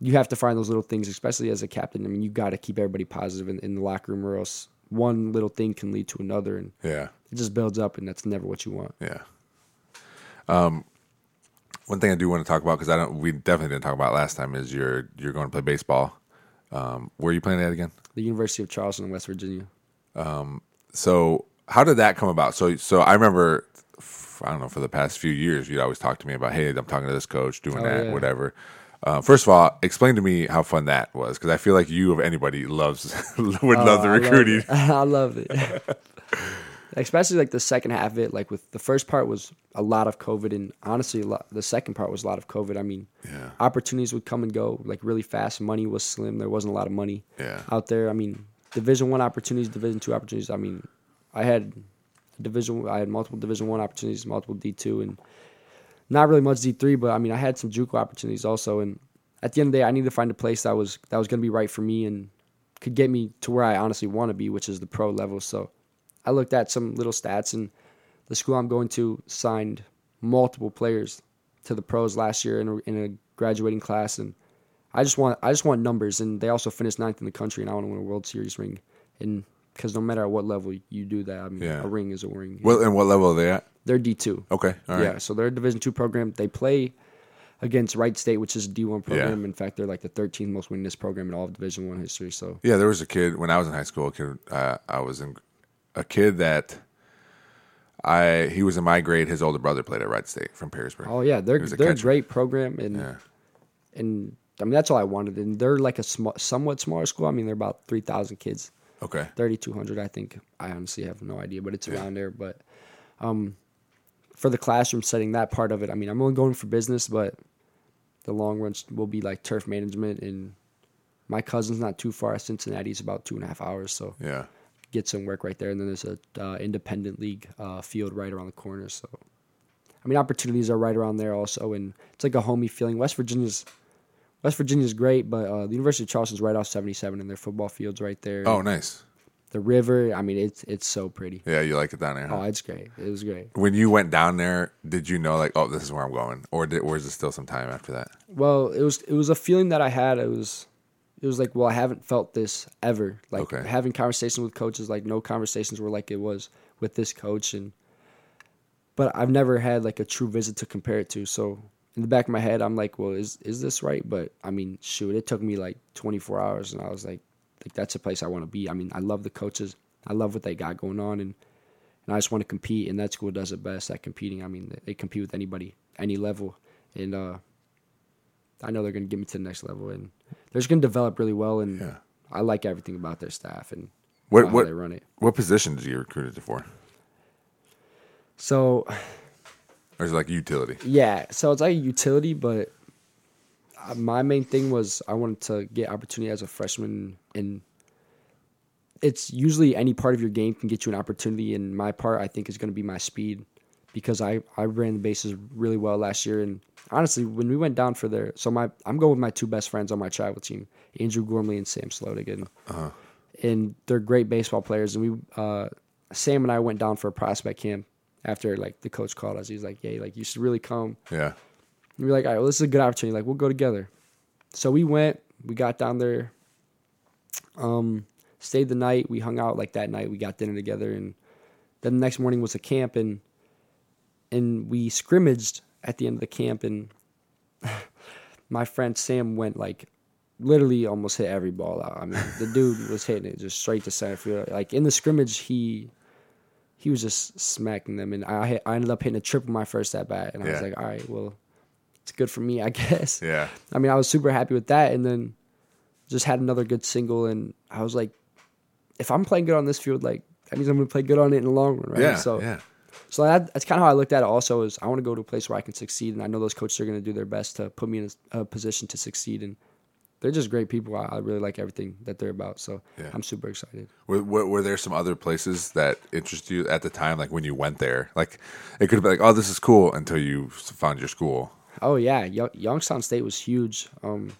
you have to find those little things, especially as a captain. I mean, you got to keep everybody positive in, in the locker room, or else one little thing can lead to another, and Yeah, it just builds up, and that's never what you want. yeah. Um, one thing I do want to talk about because I don't, we definitely didn't talk about last time is you're you're going to play baseball. Um, where are you playing at again? The University of Charleston in West Virginia. Um, So how did that come about? So so I remember I don't know for the past few years you'd always talk to me about hey I'm talking to this coach doing Oh, that yeah. whatever. Uh, first of all, explain to me how fun that was because I feel like you of anybody loves would love the Oh, I loved recruiting. it. I loved it. Especially like the second half of it. Like with the first part was a lot of COVID, and honestly, a lot, the second part was a lot of COVID. I mean, Yeah. opportunities would come and go like really fast. Money was slim. There wasn't a lot of money Yeah. out there. I mean, Division One opportunities, Division Two opportunities. I mean, I had Division. I had multiple Division One opportunities, multiple D two, and not really much D three. But I mean, I had some JUCO opportunities also. And at the end of the day, I needed to find a place that was that was going to be right for me and could get me to where I honestly want to be, which is the pro level. So I looked at some little stats, and the school I'm going to signed multiple players to the pros last year in a, in a graduating class, and I just want I just want numbers, and they also finished ninth in the country, and I want to win a World Series ring, and because no matter at what level you do that, I mean, Yeah. a ring is a ring. Well, and what level are they at? They're D two. Okay, all right. Yeah, so they're a Division two program. They play against Wright State, which is a D one program. In fact, they're like the 13th most winningest program in all of Division one history. So Yeah, there was a kid when I was in high school. A kid, uh, I was in a kid that I he was in my grade. His older brother played at Wright State from Perrysburg. oh yeah, they're He was a they're a great program, and Yeah, and I mean that's all I wanted. And they're like a small, somewhat smaller school. I mean they're about 3,000 kids. Okay. 3,200, I think. I honestly have no idea, but it's around there. But um, for the classroom setting, that part of it, I mean, I'm only going for business, but the long run will be like turf management. And my cousin's not too far. Cincinnati is about two and a half hours, so Yeah, get some work right there. And then there's a uh, independent league uh, field right around the corner. So, I mean, opportunities are right around there also, and it's like a homey feeling. West Virginia's West Virginia's great, but uh, the University of Charleston's right off 77, and their football fields right there. Oh, nice. The river, I mean, it's it's so pretty. Yeah, you like it down there. Huh? Oh, it's great. It was great. when you went down there, did you know like, oh, this is where I'm going, or did, or is it still some time after that? Well, it was it was a feeling that I had. It was it was like, well, I haven't felt this ever. Like Okay. having conversations with coaches, like no conversations were like it was with this coach, and but I've never had like a true visit to compare it to. So in the back of my head, I'm like, well, is is this right? But I mean, shoot, it took me like 24 hours, and I was like, like that's a place I want to be. I mean, I love the coaches, I love what they got going on, and and I just want to compete. And that school does it best at competing. I mean, they, compete with anybody, any level, and uh, I know they're going to get me to the next level, and they're just going to develop really well. And Yeah. I like everything about their staff and What how what they run it. what position did you get recruited for? So Or is it like utility? Yeah, so it's like a utility, but my main thing was I wanted to get opportunity as a freshman, and it's usually any part of your game can get you an opportunity. And my part, I think, is going to be my speed because I I ran the bases really well last year. And honestly, when we went down for their, so my I'm going with my two best friends on my travel team, Andrew Gormley and Sam Slodigan, and they're great baseball players. And we uh, Sam and I went down for a prospect camp after like the coach called us. He was like, "Hey, like you should really come." Yeah. we were like, all right, well, this is a good opportunity. Like, we'll go together. So we went, we got down there, um, stayed the night. We hung out like that night. We got dinner together, and then the next morning was a camp, and and we scrimmaged at the end of the camp, and my friend Sam went like literally almost hit every ball out. I mean, the dude was hitting it just straight to center field. Like in the scrimmage, he he was just smacking them, and I hit, I ended up hitting a triple my first at bat, and I was like, all right, well, it's good for me, I guess. Yeah. I mean, I was super happy with that, and then just had another good single, and I was like, if I'm playing good on this field, like that means I'm gonna play good on it in the long run, right? Yeah. So, yeah. so that, that's kind of how I looked at it. Also, is I want to go to a place where I can succeed, and I know those coaches are gonna do their best to put me in a, a position to succeed, and they're just great people. I, I really like everything that they're about, so Yeah. I'm super excited. Were, were, were there some other places that interest you at the time, like when you went there? Like it could have been like, oh, this is cool until you found your school. Oh yeah, Young, Youngstown State was huge. Um,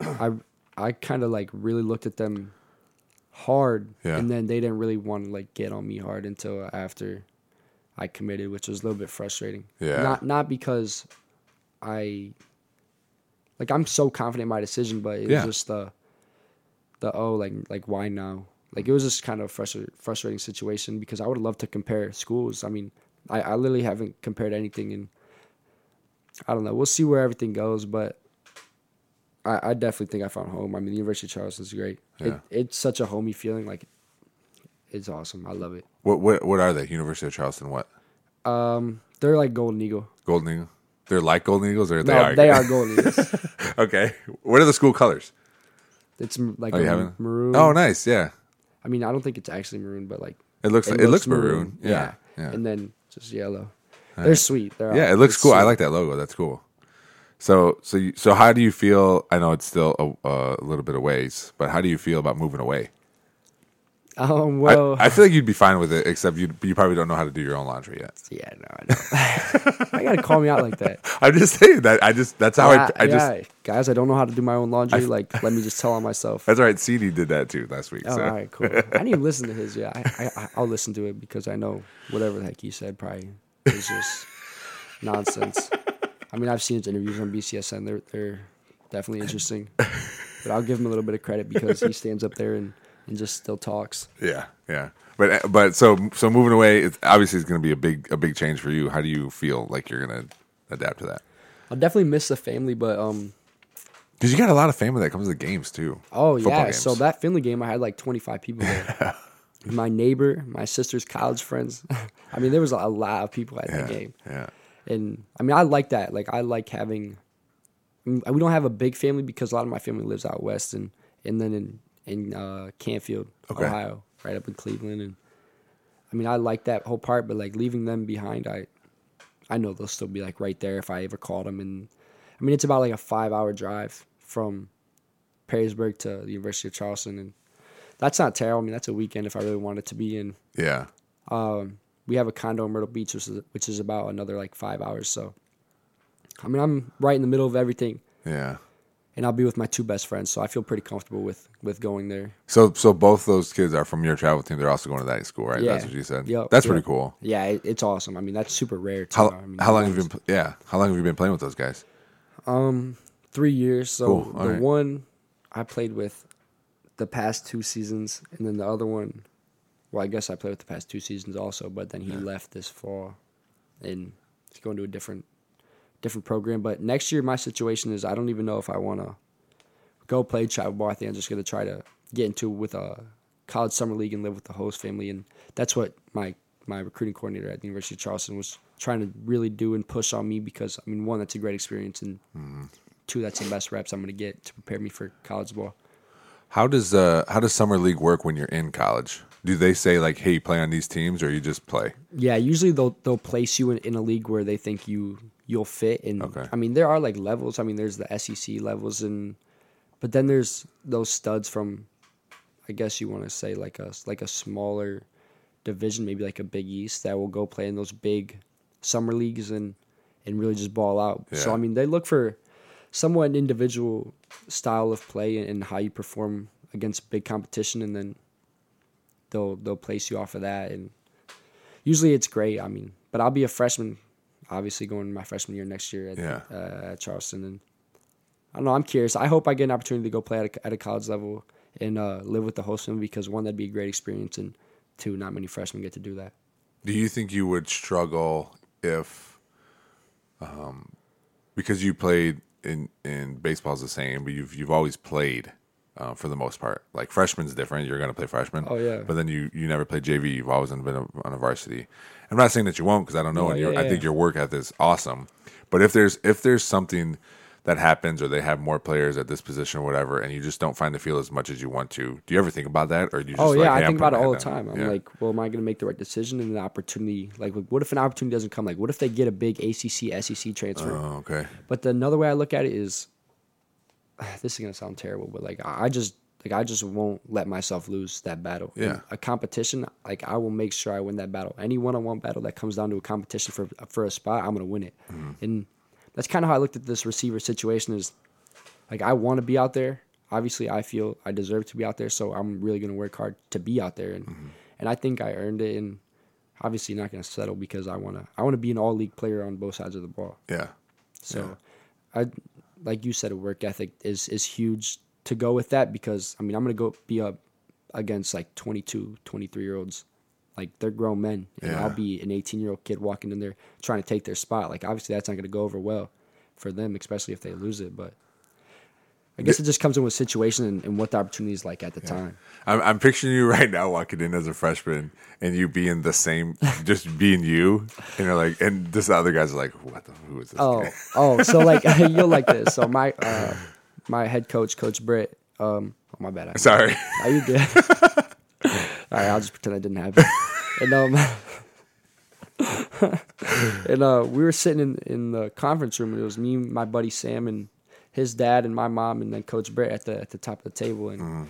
I I kind of like really looked at them hard, Yeah. and then they didn't really want to like get on me hard until after I committed, which was a little bit frustrating. Yeah. Not not because I like I'm so confident in my decision, but it Yeah. was just the the oh like like why now? Like it was just kind of a frustra- frustrating situation because I would love to compare schools. I mean, I, I literally haven't compared anything and I don't know. We'll see where everything goes, but I, I definitely think I found home. I mean, the University of Charleston is great. Yeah. It, it's such a homey feeling. Like, it's awesome. I love it. What what what are they? University of Charleston. What? Um, they're like Golden Eagle. Golden Eagle. They're like Golden Eagles, or they no, are. they are Golden Eagles. okay. What are the school colors? It's m- like Oh, you a haven't? maroon. Oh, nice. Yeah. I mean, I don't think it's actually maroon, but like It looks. It, looks maroon. Yeah. Yeah. And then just yellow. They're sweet. They're Yeah, all- it looks it's cool. I sweet. like that logo. That's cool. So, so, you, so, how do you feel? I know it's still a, a little bit of ways, but how do you feel about moving away? Um. Well. I, I feel like you'd be fine with it, except you you probably don't know how to do your own laundry yet. yeah. No. I know. I gotta call me out like that. I'm just saying that. I just that's how yeah, I, I just yeah. guys, I don't know how to do my own laundry. like, let me just tell on myself. that's all right. CD did that too last week. Oh, so. all right, cool. I didn't even listen to his. Yeah, I, I, I'll listen to it because I know whatever the heck he said probably is just nonsense. I mean, I've seen his interviews on BCSN. They're they're definitely interesting, but I'll give him a little bit of credit because he stands up there and, and just still talks. Yeah, yeah. But but so so moving away, it's obviously it's going to be a big a big change for you. How do you feel like you're going to adapt to that? I'll definitely miss the family, but um, Because you got a lot of family that comes to the games too. oh yeah. games. So that Findlay game, I had like 25 people there. my neighbor, my sister's college friends. I mean, there was a lot of people at yeah, that game. yeah, and I mean I like that. Like I like having. I mean, we don't have a big family because a lot of my family lives out west and and then in in uh, Canfield, Okay. Ohio, right up in Cleveland, and I mean I like that whole part. But like leaving them behind, I I know they'll still be like right there if I ever called them. And I mean it's about like a five hour drive from Perrysburg to the University of Charleston, and that's not terrible. I mean that's a weekend if I really wanted to be in yeah. um, we have a condo in Myrtle Beach, which is, which is about another like five hours. So, I mean, I'm right in the middle of everything, Yeah. And I'll be with my two best friends. So I feel pretty comfortable with with going there. So so both those kids are from your travel team. They're also going to that school, right? Yeah. That's what you said. Yep, That's yep. pretty cool. Yeah, it, it's awesome. I mean, that's super rare. Too. How I mean, how long have you been? Yeah. How long have you been playing with those guys? Um, Three years. So Cool, the right. one I played with the past two seasons, and then the other one. Well, I guess I played with the past two seasons also, but then he left this fall. and he's going to a different different program. But next year, my situation is I don't even know if I want to go play travel ball. I think I'm just going to try to get into with a college summer league and live with the host family, and that's what my my recruiting coordinator at the University of Charleston was trying to really do and push on me because I mean, one, that's a great experience, and two, that's the best reps I'm going to get to prepare me for college ball. How does uh how does summer league work when you're in college? Do they say like, "Hey, play on these teams," or you just play? Yeah, usually they'll they'll place you in, in a league where they think you you'll fit. And Okay. I mean, there are like levels. I mean, there's the SEC levels, and but then there's those studs from, I guess you want to say like a like a smaller division, maybe like a Big East that will go play in those big summer leagues and and really just ball out. So I mean, they look for somewhat an individual style of play and, and how you perform against big competition, and then they'll they'll place you off of that and usually it's great. I mean, but I'll be a freshman, obviously going my freshman year next year at, Yeah. uh, at Charleston, and I don't know. I'm curious. I hope I get an opportunity to go play at a, at a college level and uh, live with the host family because one, that'd be a great experience, and two, not many freshmen get to do that. Do you think you would struggle if, um, because you played in in baseball's the same, but you've you've always played uh, for the most part. Like freshman's different; you're going to play freshman. Oh, yeah. But then you you never play JV. You've always been on a varsity. I'm not saying that you won't because I don't know, No, and yeah, I think your work ethic is awesome. But if there's if there's something that happens or they have more players at this position or whatever, and you just don't find the field as much as you want to, do you ever think about that, or do you? Just Oh like, yeah, hey, I think about it all the time. I'm like, well, am I going to make the right decision? And the opportunity, like, what if an opportunity doesn't come? Like, what if they get a big ACC, SEC transfer? oh, okay. But the another way I look at it is, this is gonna sound terrible, but like I just like I just won't let myself lose that battle. In Yeah. a competition, like I will make sure I win that battle. Any one-on-one battle that comes down to a competition for for a spot, I'm gonna win it. Mm-hmm. And that's kind of how I looked at this receiver situation. Is like I want to be out there. Obviously, I feel I deserve to be out there, so I'm really gonna work hard to be out there. And Mm-hmm. and I think I earned it. And obviously, not gonna settle because I wanna I wanna be an all-league player on both sides of the ball. Yeah. So, I like you said, a work ethic is is huge to go with that because I mean I'm gonna go be up against like 22, 23 year olds, like they're grown men, and Yeah. I'll be an 18 year old kid walking in there trying to take their spot. Like obviously that's not gonna go over well for them, especially if they lose it. But I guess it just comes in with situation and, and what the opportunity is like at the time. I'm, I'm picturing you right now walking in as a freshman and you being the same, just being you. And you're like, and this other guy's like, what the, who is this Oh, guy? oh, so like you'll like this. So my uh, my head coach, Coach Britt. Um, oh my bad. I- Sorry. Are you good? All right, I'll just pretend I didn't happen. And um, and uh, we were sitting in in the conference room, and it was me, my buddy Sam, and his dad, and my mom, and then Coach Brett at the at the top of the table, and and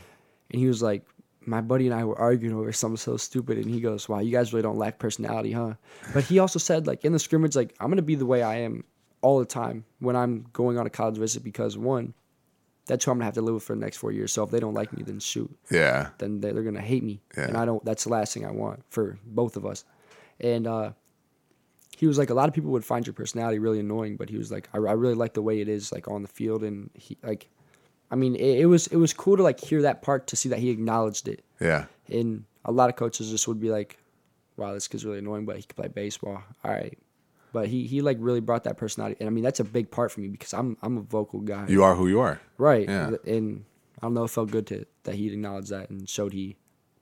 he was like. My buddy and I were arguing over something so stupid, and he goes, "Wow, you guys really don't lack personality, huh?" But he also said, like in the scrimmage, like I'm gonna be the way I am all the time when I'm going on a college visit because one, that's who I'm gonna have to live with for the next four years. So if they don't like me, then shoot, Yeah. then they- they're gonna hate me, Yeah. and I don't. That's the last thing I want for both of us. And uh, he was like, a lot of people would find your personality really annoying, but he was like, I, I really like the way it is, like on the field, and he like, I mean, it, it was it was cool to like hear that part to see that he acknowledged it. Yeah. And a lot of coaches just would be like, wow, this kid's really annoying, but he can play baseball. All right. But he, he like really brought that personality, and I mean that's a big part for me because I'm I'm a vocal guy. You are who you are. Right. Yeah. And I don't know, it felt good to that he acknowledged that and showed he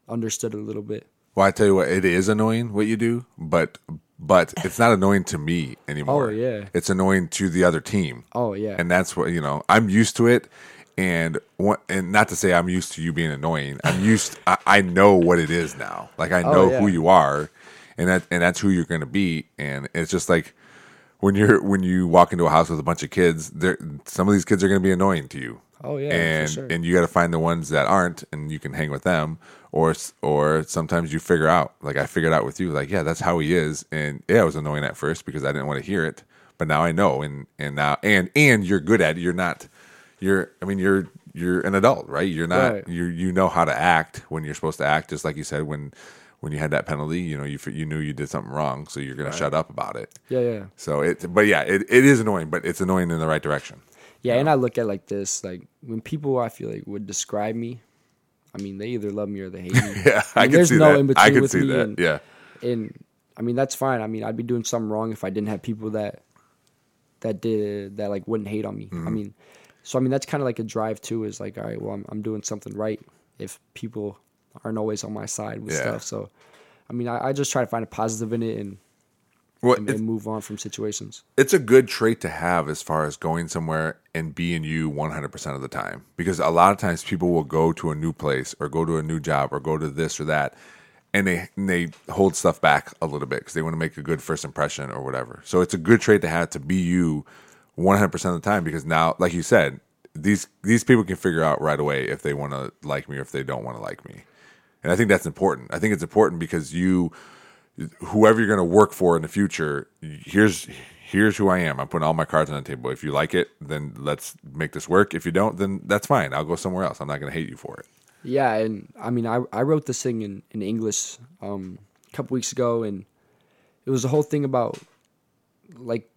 understood it a little bit. Well, I tell you what, it is annoying what you do, but but it's not annoying to me oh, anymore. Oh, yeah. It's annoying to the other team. Oh yeah. and that's what you know i'm used to it and and not to say i'm used to you being annoying i'm used i, I know what it is now like i Oh, know yeah. who you are and that and that's who you're going to be and it's just like when you're when you walk into a house with a bunch of kids there some of these kids are going to be annoying to you Oh, yeah, and sure. and you got to find the ones that aren't and you can hang with them or or sometimes you figure out like i figured out with you like yeah that's how he is. And yeah it was annoying at first because i didn't want to hear it but now i know. And and now and and you're good at it. You're not you're i mean you're you're an adult right? You're not Right. you you know how to act when you're supposed to act. Just like you said when when you had that penalty you know you you knew you did something wrong so you're going to shut up about it. Yeah, yeah. so it but yeah it, it is annoying but it's annoying in the right direction. Yeah, and I look at it like this, like when people I feel like would describe me, I mean they either love me or they hate me. yeah i, mean, can there's see no that in i between can with see me that and- yeah and I mean, that's fine. I mean, I'd be doing something wrong if I didn't have people that that did that like wouldn't hate on me. I mm-hmm. mean, so I mean that's kind of like a drive too. Is like, all right, well, I'm I'm doing something right if people aren't always on my side with Yeah. stuff. So, I mean, I, I just try to find a positive in it and, Well, and, and move on from situations. it's a good trait to have as far as going somewhere and being you 100% of the time. Because a lot of times people will go to a new place or go to a new job or go to this or that and they and they hold stuff back a little bit because they want to make a good first impression or whatever. So it's a good trait to have to be you 100% of the time because now like you said these these people can figure out right away if they want to like me or if they don't want to like me. And i think that's important. I think it's important because you whoever you're going to work for in the future, here's here's who I am. I'm putting all my cards on the table. If you like it, then let's make this work. If you don't, then that's fine. I'll go somewhere else. I'm not going to hate you for it. Yeah, and I mean, I I wrote this thing in in English um, a couple weeks ago, and it was a whole thing about like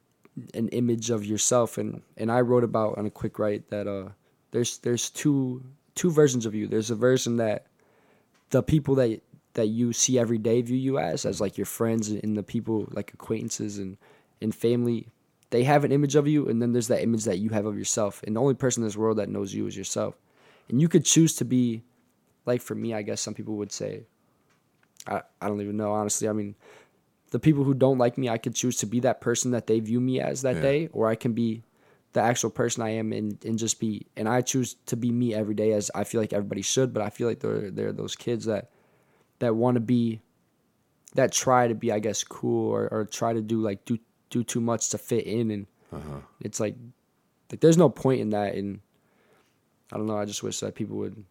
an image of yourself, and and I wrote about on a quick write that uh there's there's two two versions of you. There's a version that the people that that you see every day view you as as like your friends and the people like acquaintances and and family they have an image of you and then there's that image that you have of yourself and the only person in this world that knows you is yourself and you could choose to be like for me i guess some people would say i, I don't even know honestly i mean the people who don't like me i could choose to be that person that they view me as that Yeah. day or i can be the actual person i am and, and just be and i choose to be me every day as i feel like everybody should but i feel like there, there are those kids that that want to be that try to be i guess cool or, or try to do like do do too much to fit in and uh-huh. it's like like there's no point in that and i don't know i just wish that people would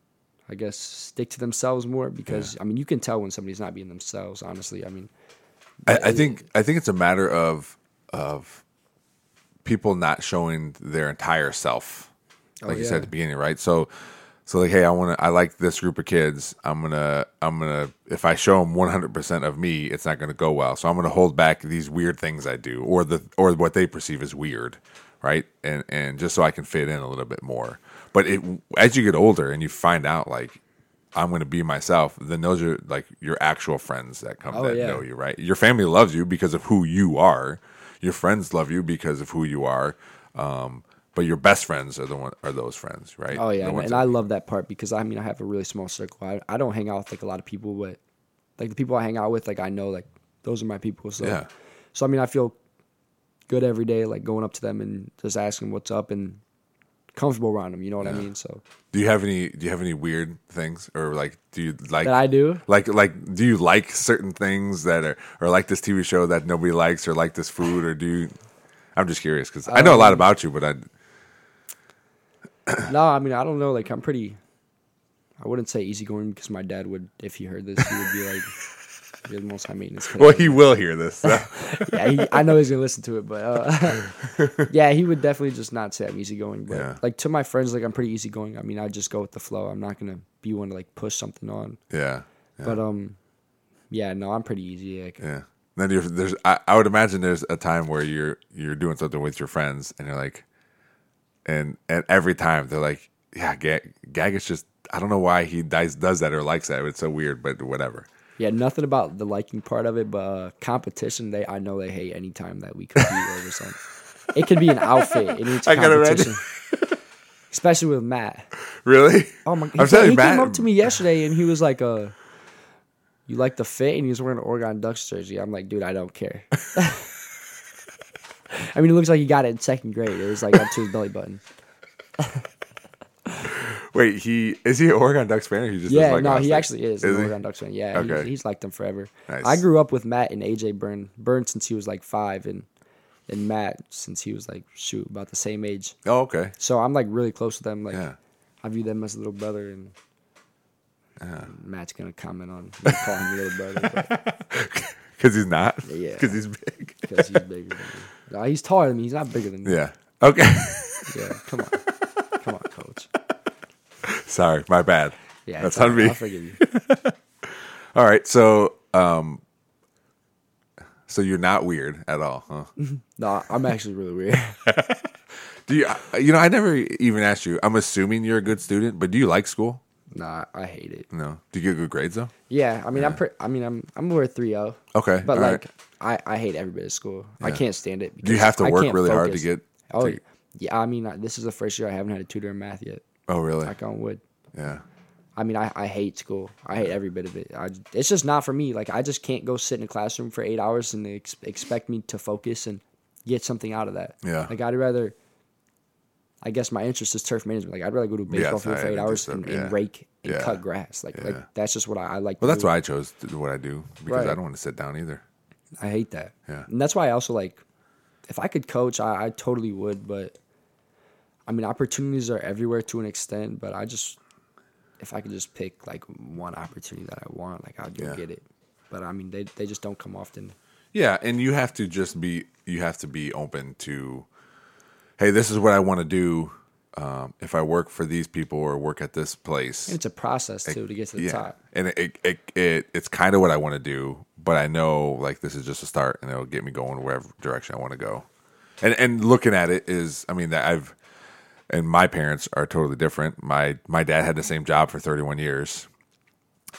i guess stick to themselves more because i mean you can tell when somebody's not being themselves honestly i mean I, I think I think it's a matter of of people not showing their entire self, oh, like you said at the beginning, right? So, so like, hey, I want to, I like this group of kids. I'm gonna, I'm gonna, if I show them 100 percent of me, it's not gonna go well. So I'm gonna hold back these weird things I do, or the, or what they perceive as weird, right? And and just so I can fit in a little bit more. But it, as you get older and you find out like I'm going to be myself, then those are like your actual friends that come Oh, that yeah. know you, right? Your family loves you because of who you are. Your friends love you because of who you are. Um, but your best friends are the one are those friends, right? oh yeah and, and i love that part because i mean i have a really small circle I, I don't hang out with like a lot of people but like the people i hang out with like i know like those are my people so Yeah. so i mean i feel good every day like going up to them and just asking what's up and comfortable around them you know what i mean so Do you have any? Do you have any weird things, or like, do you like? that i do like, like, do you like certain things that are, or like this TV show that nobody likes, or like this food, or do you? I'm just curious because I know a lot Um, about you, but I, No, I mean I don't know. Like I'm pretty. I wouldn't say easygoing because my dad would, if he heard this, he would be like, "You're the most high maintenance." kid well, he will hear this. so. yeah, he, I know he's gonna listen to it, but uh, yeah, he would definitely just not say I'm easygoing. But Yeah. like to my friends, like I'm pretty easygoing. I mean, I just go with the flow. I'm not gonna be one to like push something on. yeah. yeah. But um, yeah, no, I'm pretty easy. Like, Yeah. Then you're, there's, I, I would imagine there's a time where you're you're doing something with your friends, and you're like, and and every time they're like, yeah, Gag, is just, I don't know why he does does that or likes that. It's so weird, but whatever. yeah, nothing about the liking part of it, but uh, competition. They, I know they hate any time that we compete over something. It could be an outfit. It needs I competition. Especially with Matt. Really? Oh my! He, I'm telling he you, came up to me yesterday and he was like, "Uh, you like the fit?" And he was wearing an Oregon Ducks jersey. I'm like, dude, I don't care. I mean, it looks like he got it in second grade. It was like up to his belly button. Wait, he is he an Oregon Ducks fan? Or he just Yeah, like no, Ohio he State? actually is, an he? Oregon Ducks fan. Yeah, Okay. he's liked them forever. Nice. I grew up with Matt and AJ Byrne. Byrne since he was like five, and and Matt since he was like shoot about the same age. Oh, okay. So I'm like really close with them. Like Yeah. I view them as a little brother, and Matt's gonna comment on me calling me little brother. Because he's not. Yeah. Because he's big. because he's bigger No, he's taller than me. He's not bigger than me. Yeah. Okay. Yeah, come on, come on, coach. Sorry, my bad. Yeah, That's on me. I'll forgive you. All right. So, um, so you're not weird at all, huh? No, I'm actually really weird. Do you? You know, I never even asked you. I'm assuming you're a good student, but do you like school? Nah, I hate it. No. Do you get good grades though? Yeah, I mean, I'm pre- I mean, I'm I'm over three zero. Okay, but like, right. I I hate every bit of school. I can't stand it. Do you have to work really hard to get? Oh to- yeah, I mean, I, this is the first year I haven't had a tutor in math yet. oh really? Knock on wood. Yeah. I mean, I, I hate school. I hate every bit of it. I, it's just not for me. Like, I just can't go sit in a classroom for eight hours and ex- expect me to focus and get something out of that. Yeah. Like, I'd rather, I guess my interest is turf management. Like, I'd rather go to baseball Yes, for I eight hours and, yeah. and rake and Yeah. cut grass. Like, Yeah. like that's just what I, I like. Well, that's do. why I chose to do what I do because I don't want to sit down either. I hate that. Yeah. And that's why I also like, if I could coach, I, I totally would. But I mean, opportunities are everywhere to an extent. But I just, if I could just pick like one opportunity that I want, like I'd go get it. But I mean, they they just don't come often. Yeah, and you have to just be you have to be open to, hey, this is what I want to do. Um, if I work for these people or work at this place, it's a process too to get to the yeah, top. and it it, it it's kind of what I want to do, but I know like this is just a start, and it'll get me going wherever direction I want to go. And and looking at it is, I mean, that I've and my parents are totally different. My my dad had the same job for 31 years,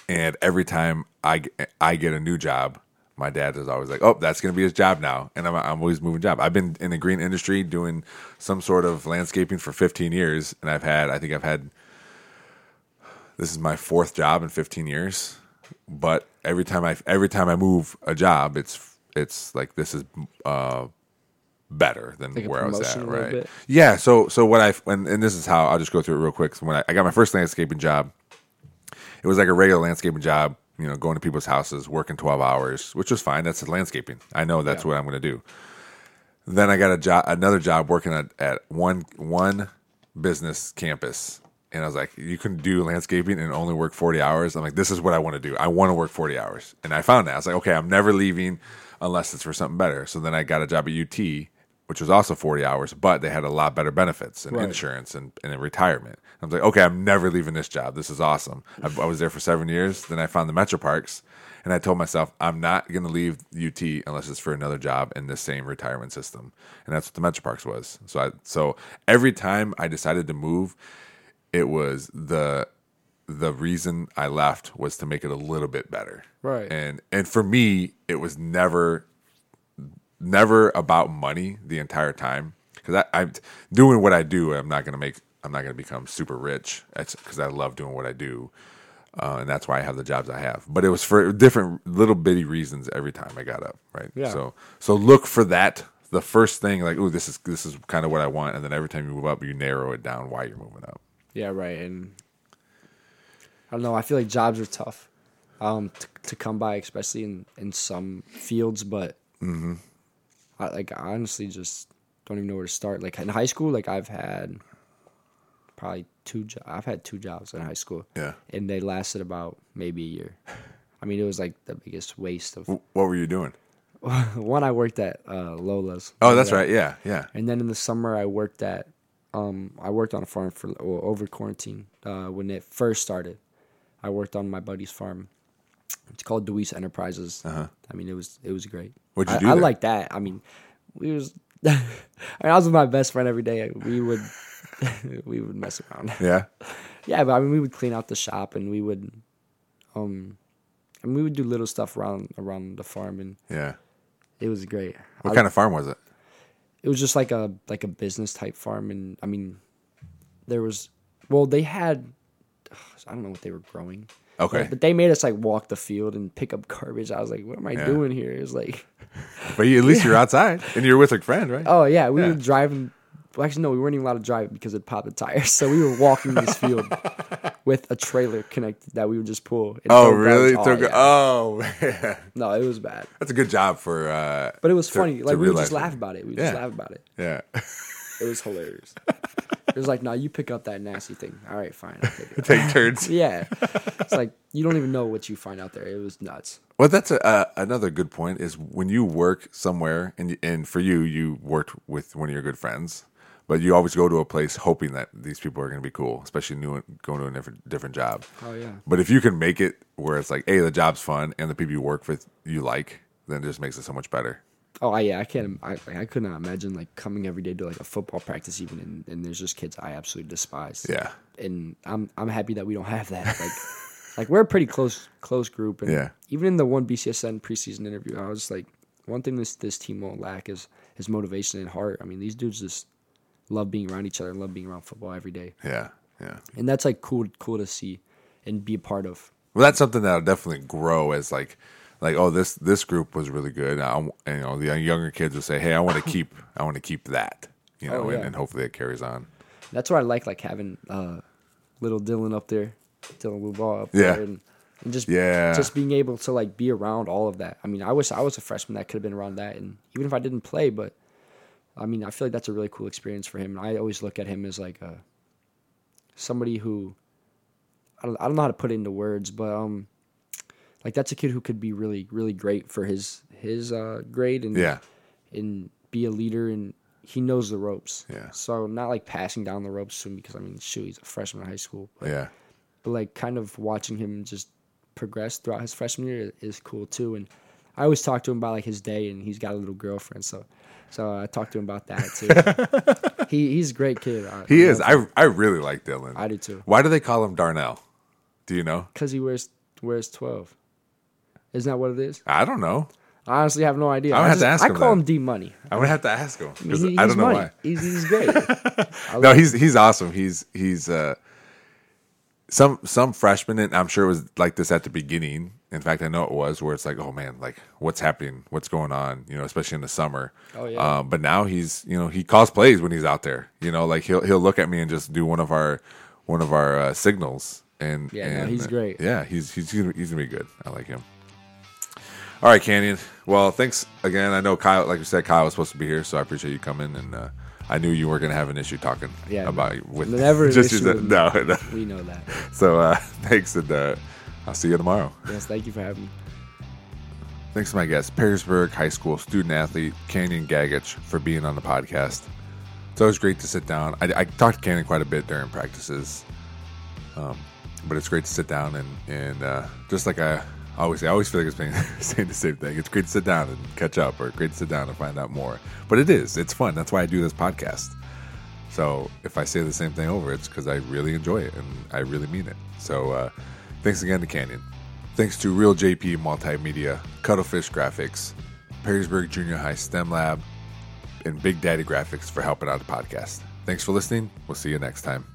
and every time I I get a new job, my dad is always like, "Oh, that's going to be his job now," and I'm I'm always moving job. I've been in the green industry doing some sort of landscaping for 15 years, and I've had I think I've had this is my fourth job in 15 years, but every time I every time I move a job, it's it's like this is uh better than Like where I was at, right? Yeah. So so what I and, and this is how I'll just go through it real quick. So when I, I got my first landscaping job, it was like a regular landscaping job. You know, going to people's houses, working twelve hours, which was fine. That's landscaping. I know that's Yeah. what I'm going to do. Then I got a job, another job working at, at one one business campus, and I was like, "You can do landscaping and only work forty hours." I'm like, "This is what I want to do. I want to work forty hours." And I found that I was like, "Okay, I'm never leaving unless it's for something better." So then I got a job at UT, which was also forty hours, but they had a lot better benefits and Right. insurance and, and retirement. I was like, "Okay, I'm never leaving this job. This is awesome." I, I was there for seven years. Then I found the Metro Parks. And I told myself, I'm not going to leave UT unless it's for another job in the same retirement system. And that's what the Metro Parks was. So I, so every time I decided to move, it was the the reason I left was to make it a little bit better. Right. And and for me, it was never never about money the entire time because I'm doing what I do. I'm not going to make. I'm not going to become super rich. That's because I love doing what I do, uh, and that's why I have the jobs I have. But it was for different little bitty reasons every time I got up. Right. Yeah. So so look for that. The first thing, like, oh, this is this is kind of what I want, and then every time you move up, you narrow it down why you're moving up. Yeah, right. And I don't know. I feel like jobs are tough um, to, to come by, especially in, in some fields. But I, like, I honestly just don't even know where to start. Like in high school, like I've had probably two. Jo- I've had two jobs in high school. Yeah. and they lasted about maybe a year. I mean, it was like the biggest waste of. What were you doing? One, I worked at uh, Lola's. Oh, that's right. Yeah, yeah. And then in the summer, I worked at, um, I worked on a farm for well, over quarantine uh, when it first started. I worked on my buddy's farm. It's called Deweese Enterprises. Uh-huh. I mean, it was it was great. What'd you I, do I there? like that. I mean, we was. I, mean, I was with my best friend every day. We would, we would mess around. Yeah. Yeah, but I mean, we would clean out the shop and we would, um, and we would do little stuff around around the farm, and Yeah. it was great. What I- kind of farm was it? it was just like a like a business type farm and i mean there was well they had i don't know what they were growing Okay. but, but they made us like walk the field and pick up garbage i was like what am i Yeah. doing here it was like But you, at least you're outside and you're with a friend, right? oh yeah we Yeah. were driving well actually no we weren't even allowed to drive because it popped the tires so we were walking this field with a trailer connected that we would just pull Oh, really? Oh, yeah. oh, man. no it was bad That's a good job for. Uh, but it was to- funny like we would just laugh it. about it we would Yeah. just laugh about it Yeah. it was hilarious it was like no you pick up that nasty thing all right fine it Take turns. Yeah, it's like you don't even know what you find out there. It was nuts. Well, that's a, uh, another good point. Is when you work somewhere, and and for you, you worked with one of your good friends, but you always go to a place hoping that these people are going to be cool, especially new going to a different different job. Oh yeah, But if you can make it where it's like, hey, the job's fun, and the people you work with you like, then it just makes it so much better. Oh yeah, I can't. I I could not imagine like coming every day to like a football practice even, and, and there's just kids I absolutely despise. Yeah. and I'm I'm happy that we don't have that. Like, like we're a pretty close close group, and Yeah. even in the one BCSN preseason interview, I was like, one thing this this team won't lack is is motivation and heart. I mean, these dudes just love being around each other and love being around football every day, Yeah. Yeah. and that's like cool cool to see and be a part of. Well, that's something that'll definitely grow as like, like oh this this group was really good. I, and, you know, the younger kids will say, hey, I want to keep I want to keep that. You know, Oh, and, yeah. and hopefully it carries on. That's what I like, like having uh, little Dylan up there, Dylan Blue up Yeah. there, and, and just Yeah. just being able to like be around all of that. I mean, I wish I was a freshman that could have been around that, and even if I didn't play, but I mean, I feel like that's a really cool experience for him. And I always look at him as like a somebody who I don't I don't know how to put it into words, but um, like that's a kid who could be really really great for his his uh grade and Yeah. and be a leader and he knows the ropes. Yeah. So not like passing down the ropes to him because I mean, shoot, he's a freshman in high school. But, Yeah. but like kind of watching him just progress throughout his freshman year is cool too. And I always talk to him about like his day, and he's got a little girlfriend, so so I talked to him about that too. he he's a great kid. I, He is. I I really like Dylan. I do too. Why do they call him Darnell? Do you know? because he wears wears twelve. Isn't that what it is? I don't know. I honestly have no idea. I'm gonna I have to ask I him call then. him D Money. I'm gonna have to ask him. 'cause He- I don't know money. why. He's he's great. No, love- he's he's awesome. He's he's uh some some freshmen and I'm sure it was like this at the beginning. In fact, I know it was where it's like, oh man, like what's happening? What's going on? You know, especially in the summer. Oh, yeah. Um, but now he's you know he calls plays when he's out there. You know, like he'll he'll look at me and just do one of our one of our uh, signals. And Yeah, no, he's great. Yeah, he's he's gonna, he's gonna be good. I like him. All right, Kanyon. Well, thanks again. I know Kyle, like you said, Kyle was supposed to be here, so I appreciate you coming. And uh, I knew you were going to have an issue talking Yeah, about with never just issue with no, no. we know that. So uh, thanks, and uh, I'll see you tomorrow. Yes, thank you for having me. Thanks to my guest, Perrysburg High School student athlete Kanyon Gagich, for being on the podcast. It's always great to sit down. I, I talked to Kanyon quite a bit during practices, um, but it's great to sit down and and uh, just like I always say, I always feel like it's saying, saying the same thing. It's great to sit down and catch up, or great to sit down and find out more. But it is. It's fun. That's why I do this podcast. So if I say the same thing over, it's because I really enjoy it and I really mean it. So uh, thanks again to Kanyon. Thanks to Reel JP Multimedia, Cuttlefish Graphics, Perrysburg Junior High STEM Lab, and Big Daddy Graphics for helping out the podcast. Thanks for listening. We'll see you next time.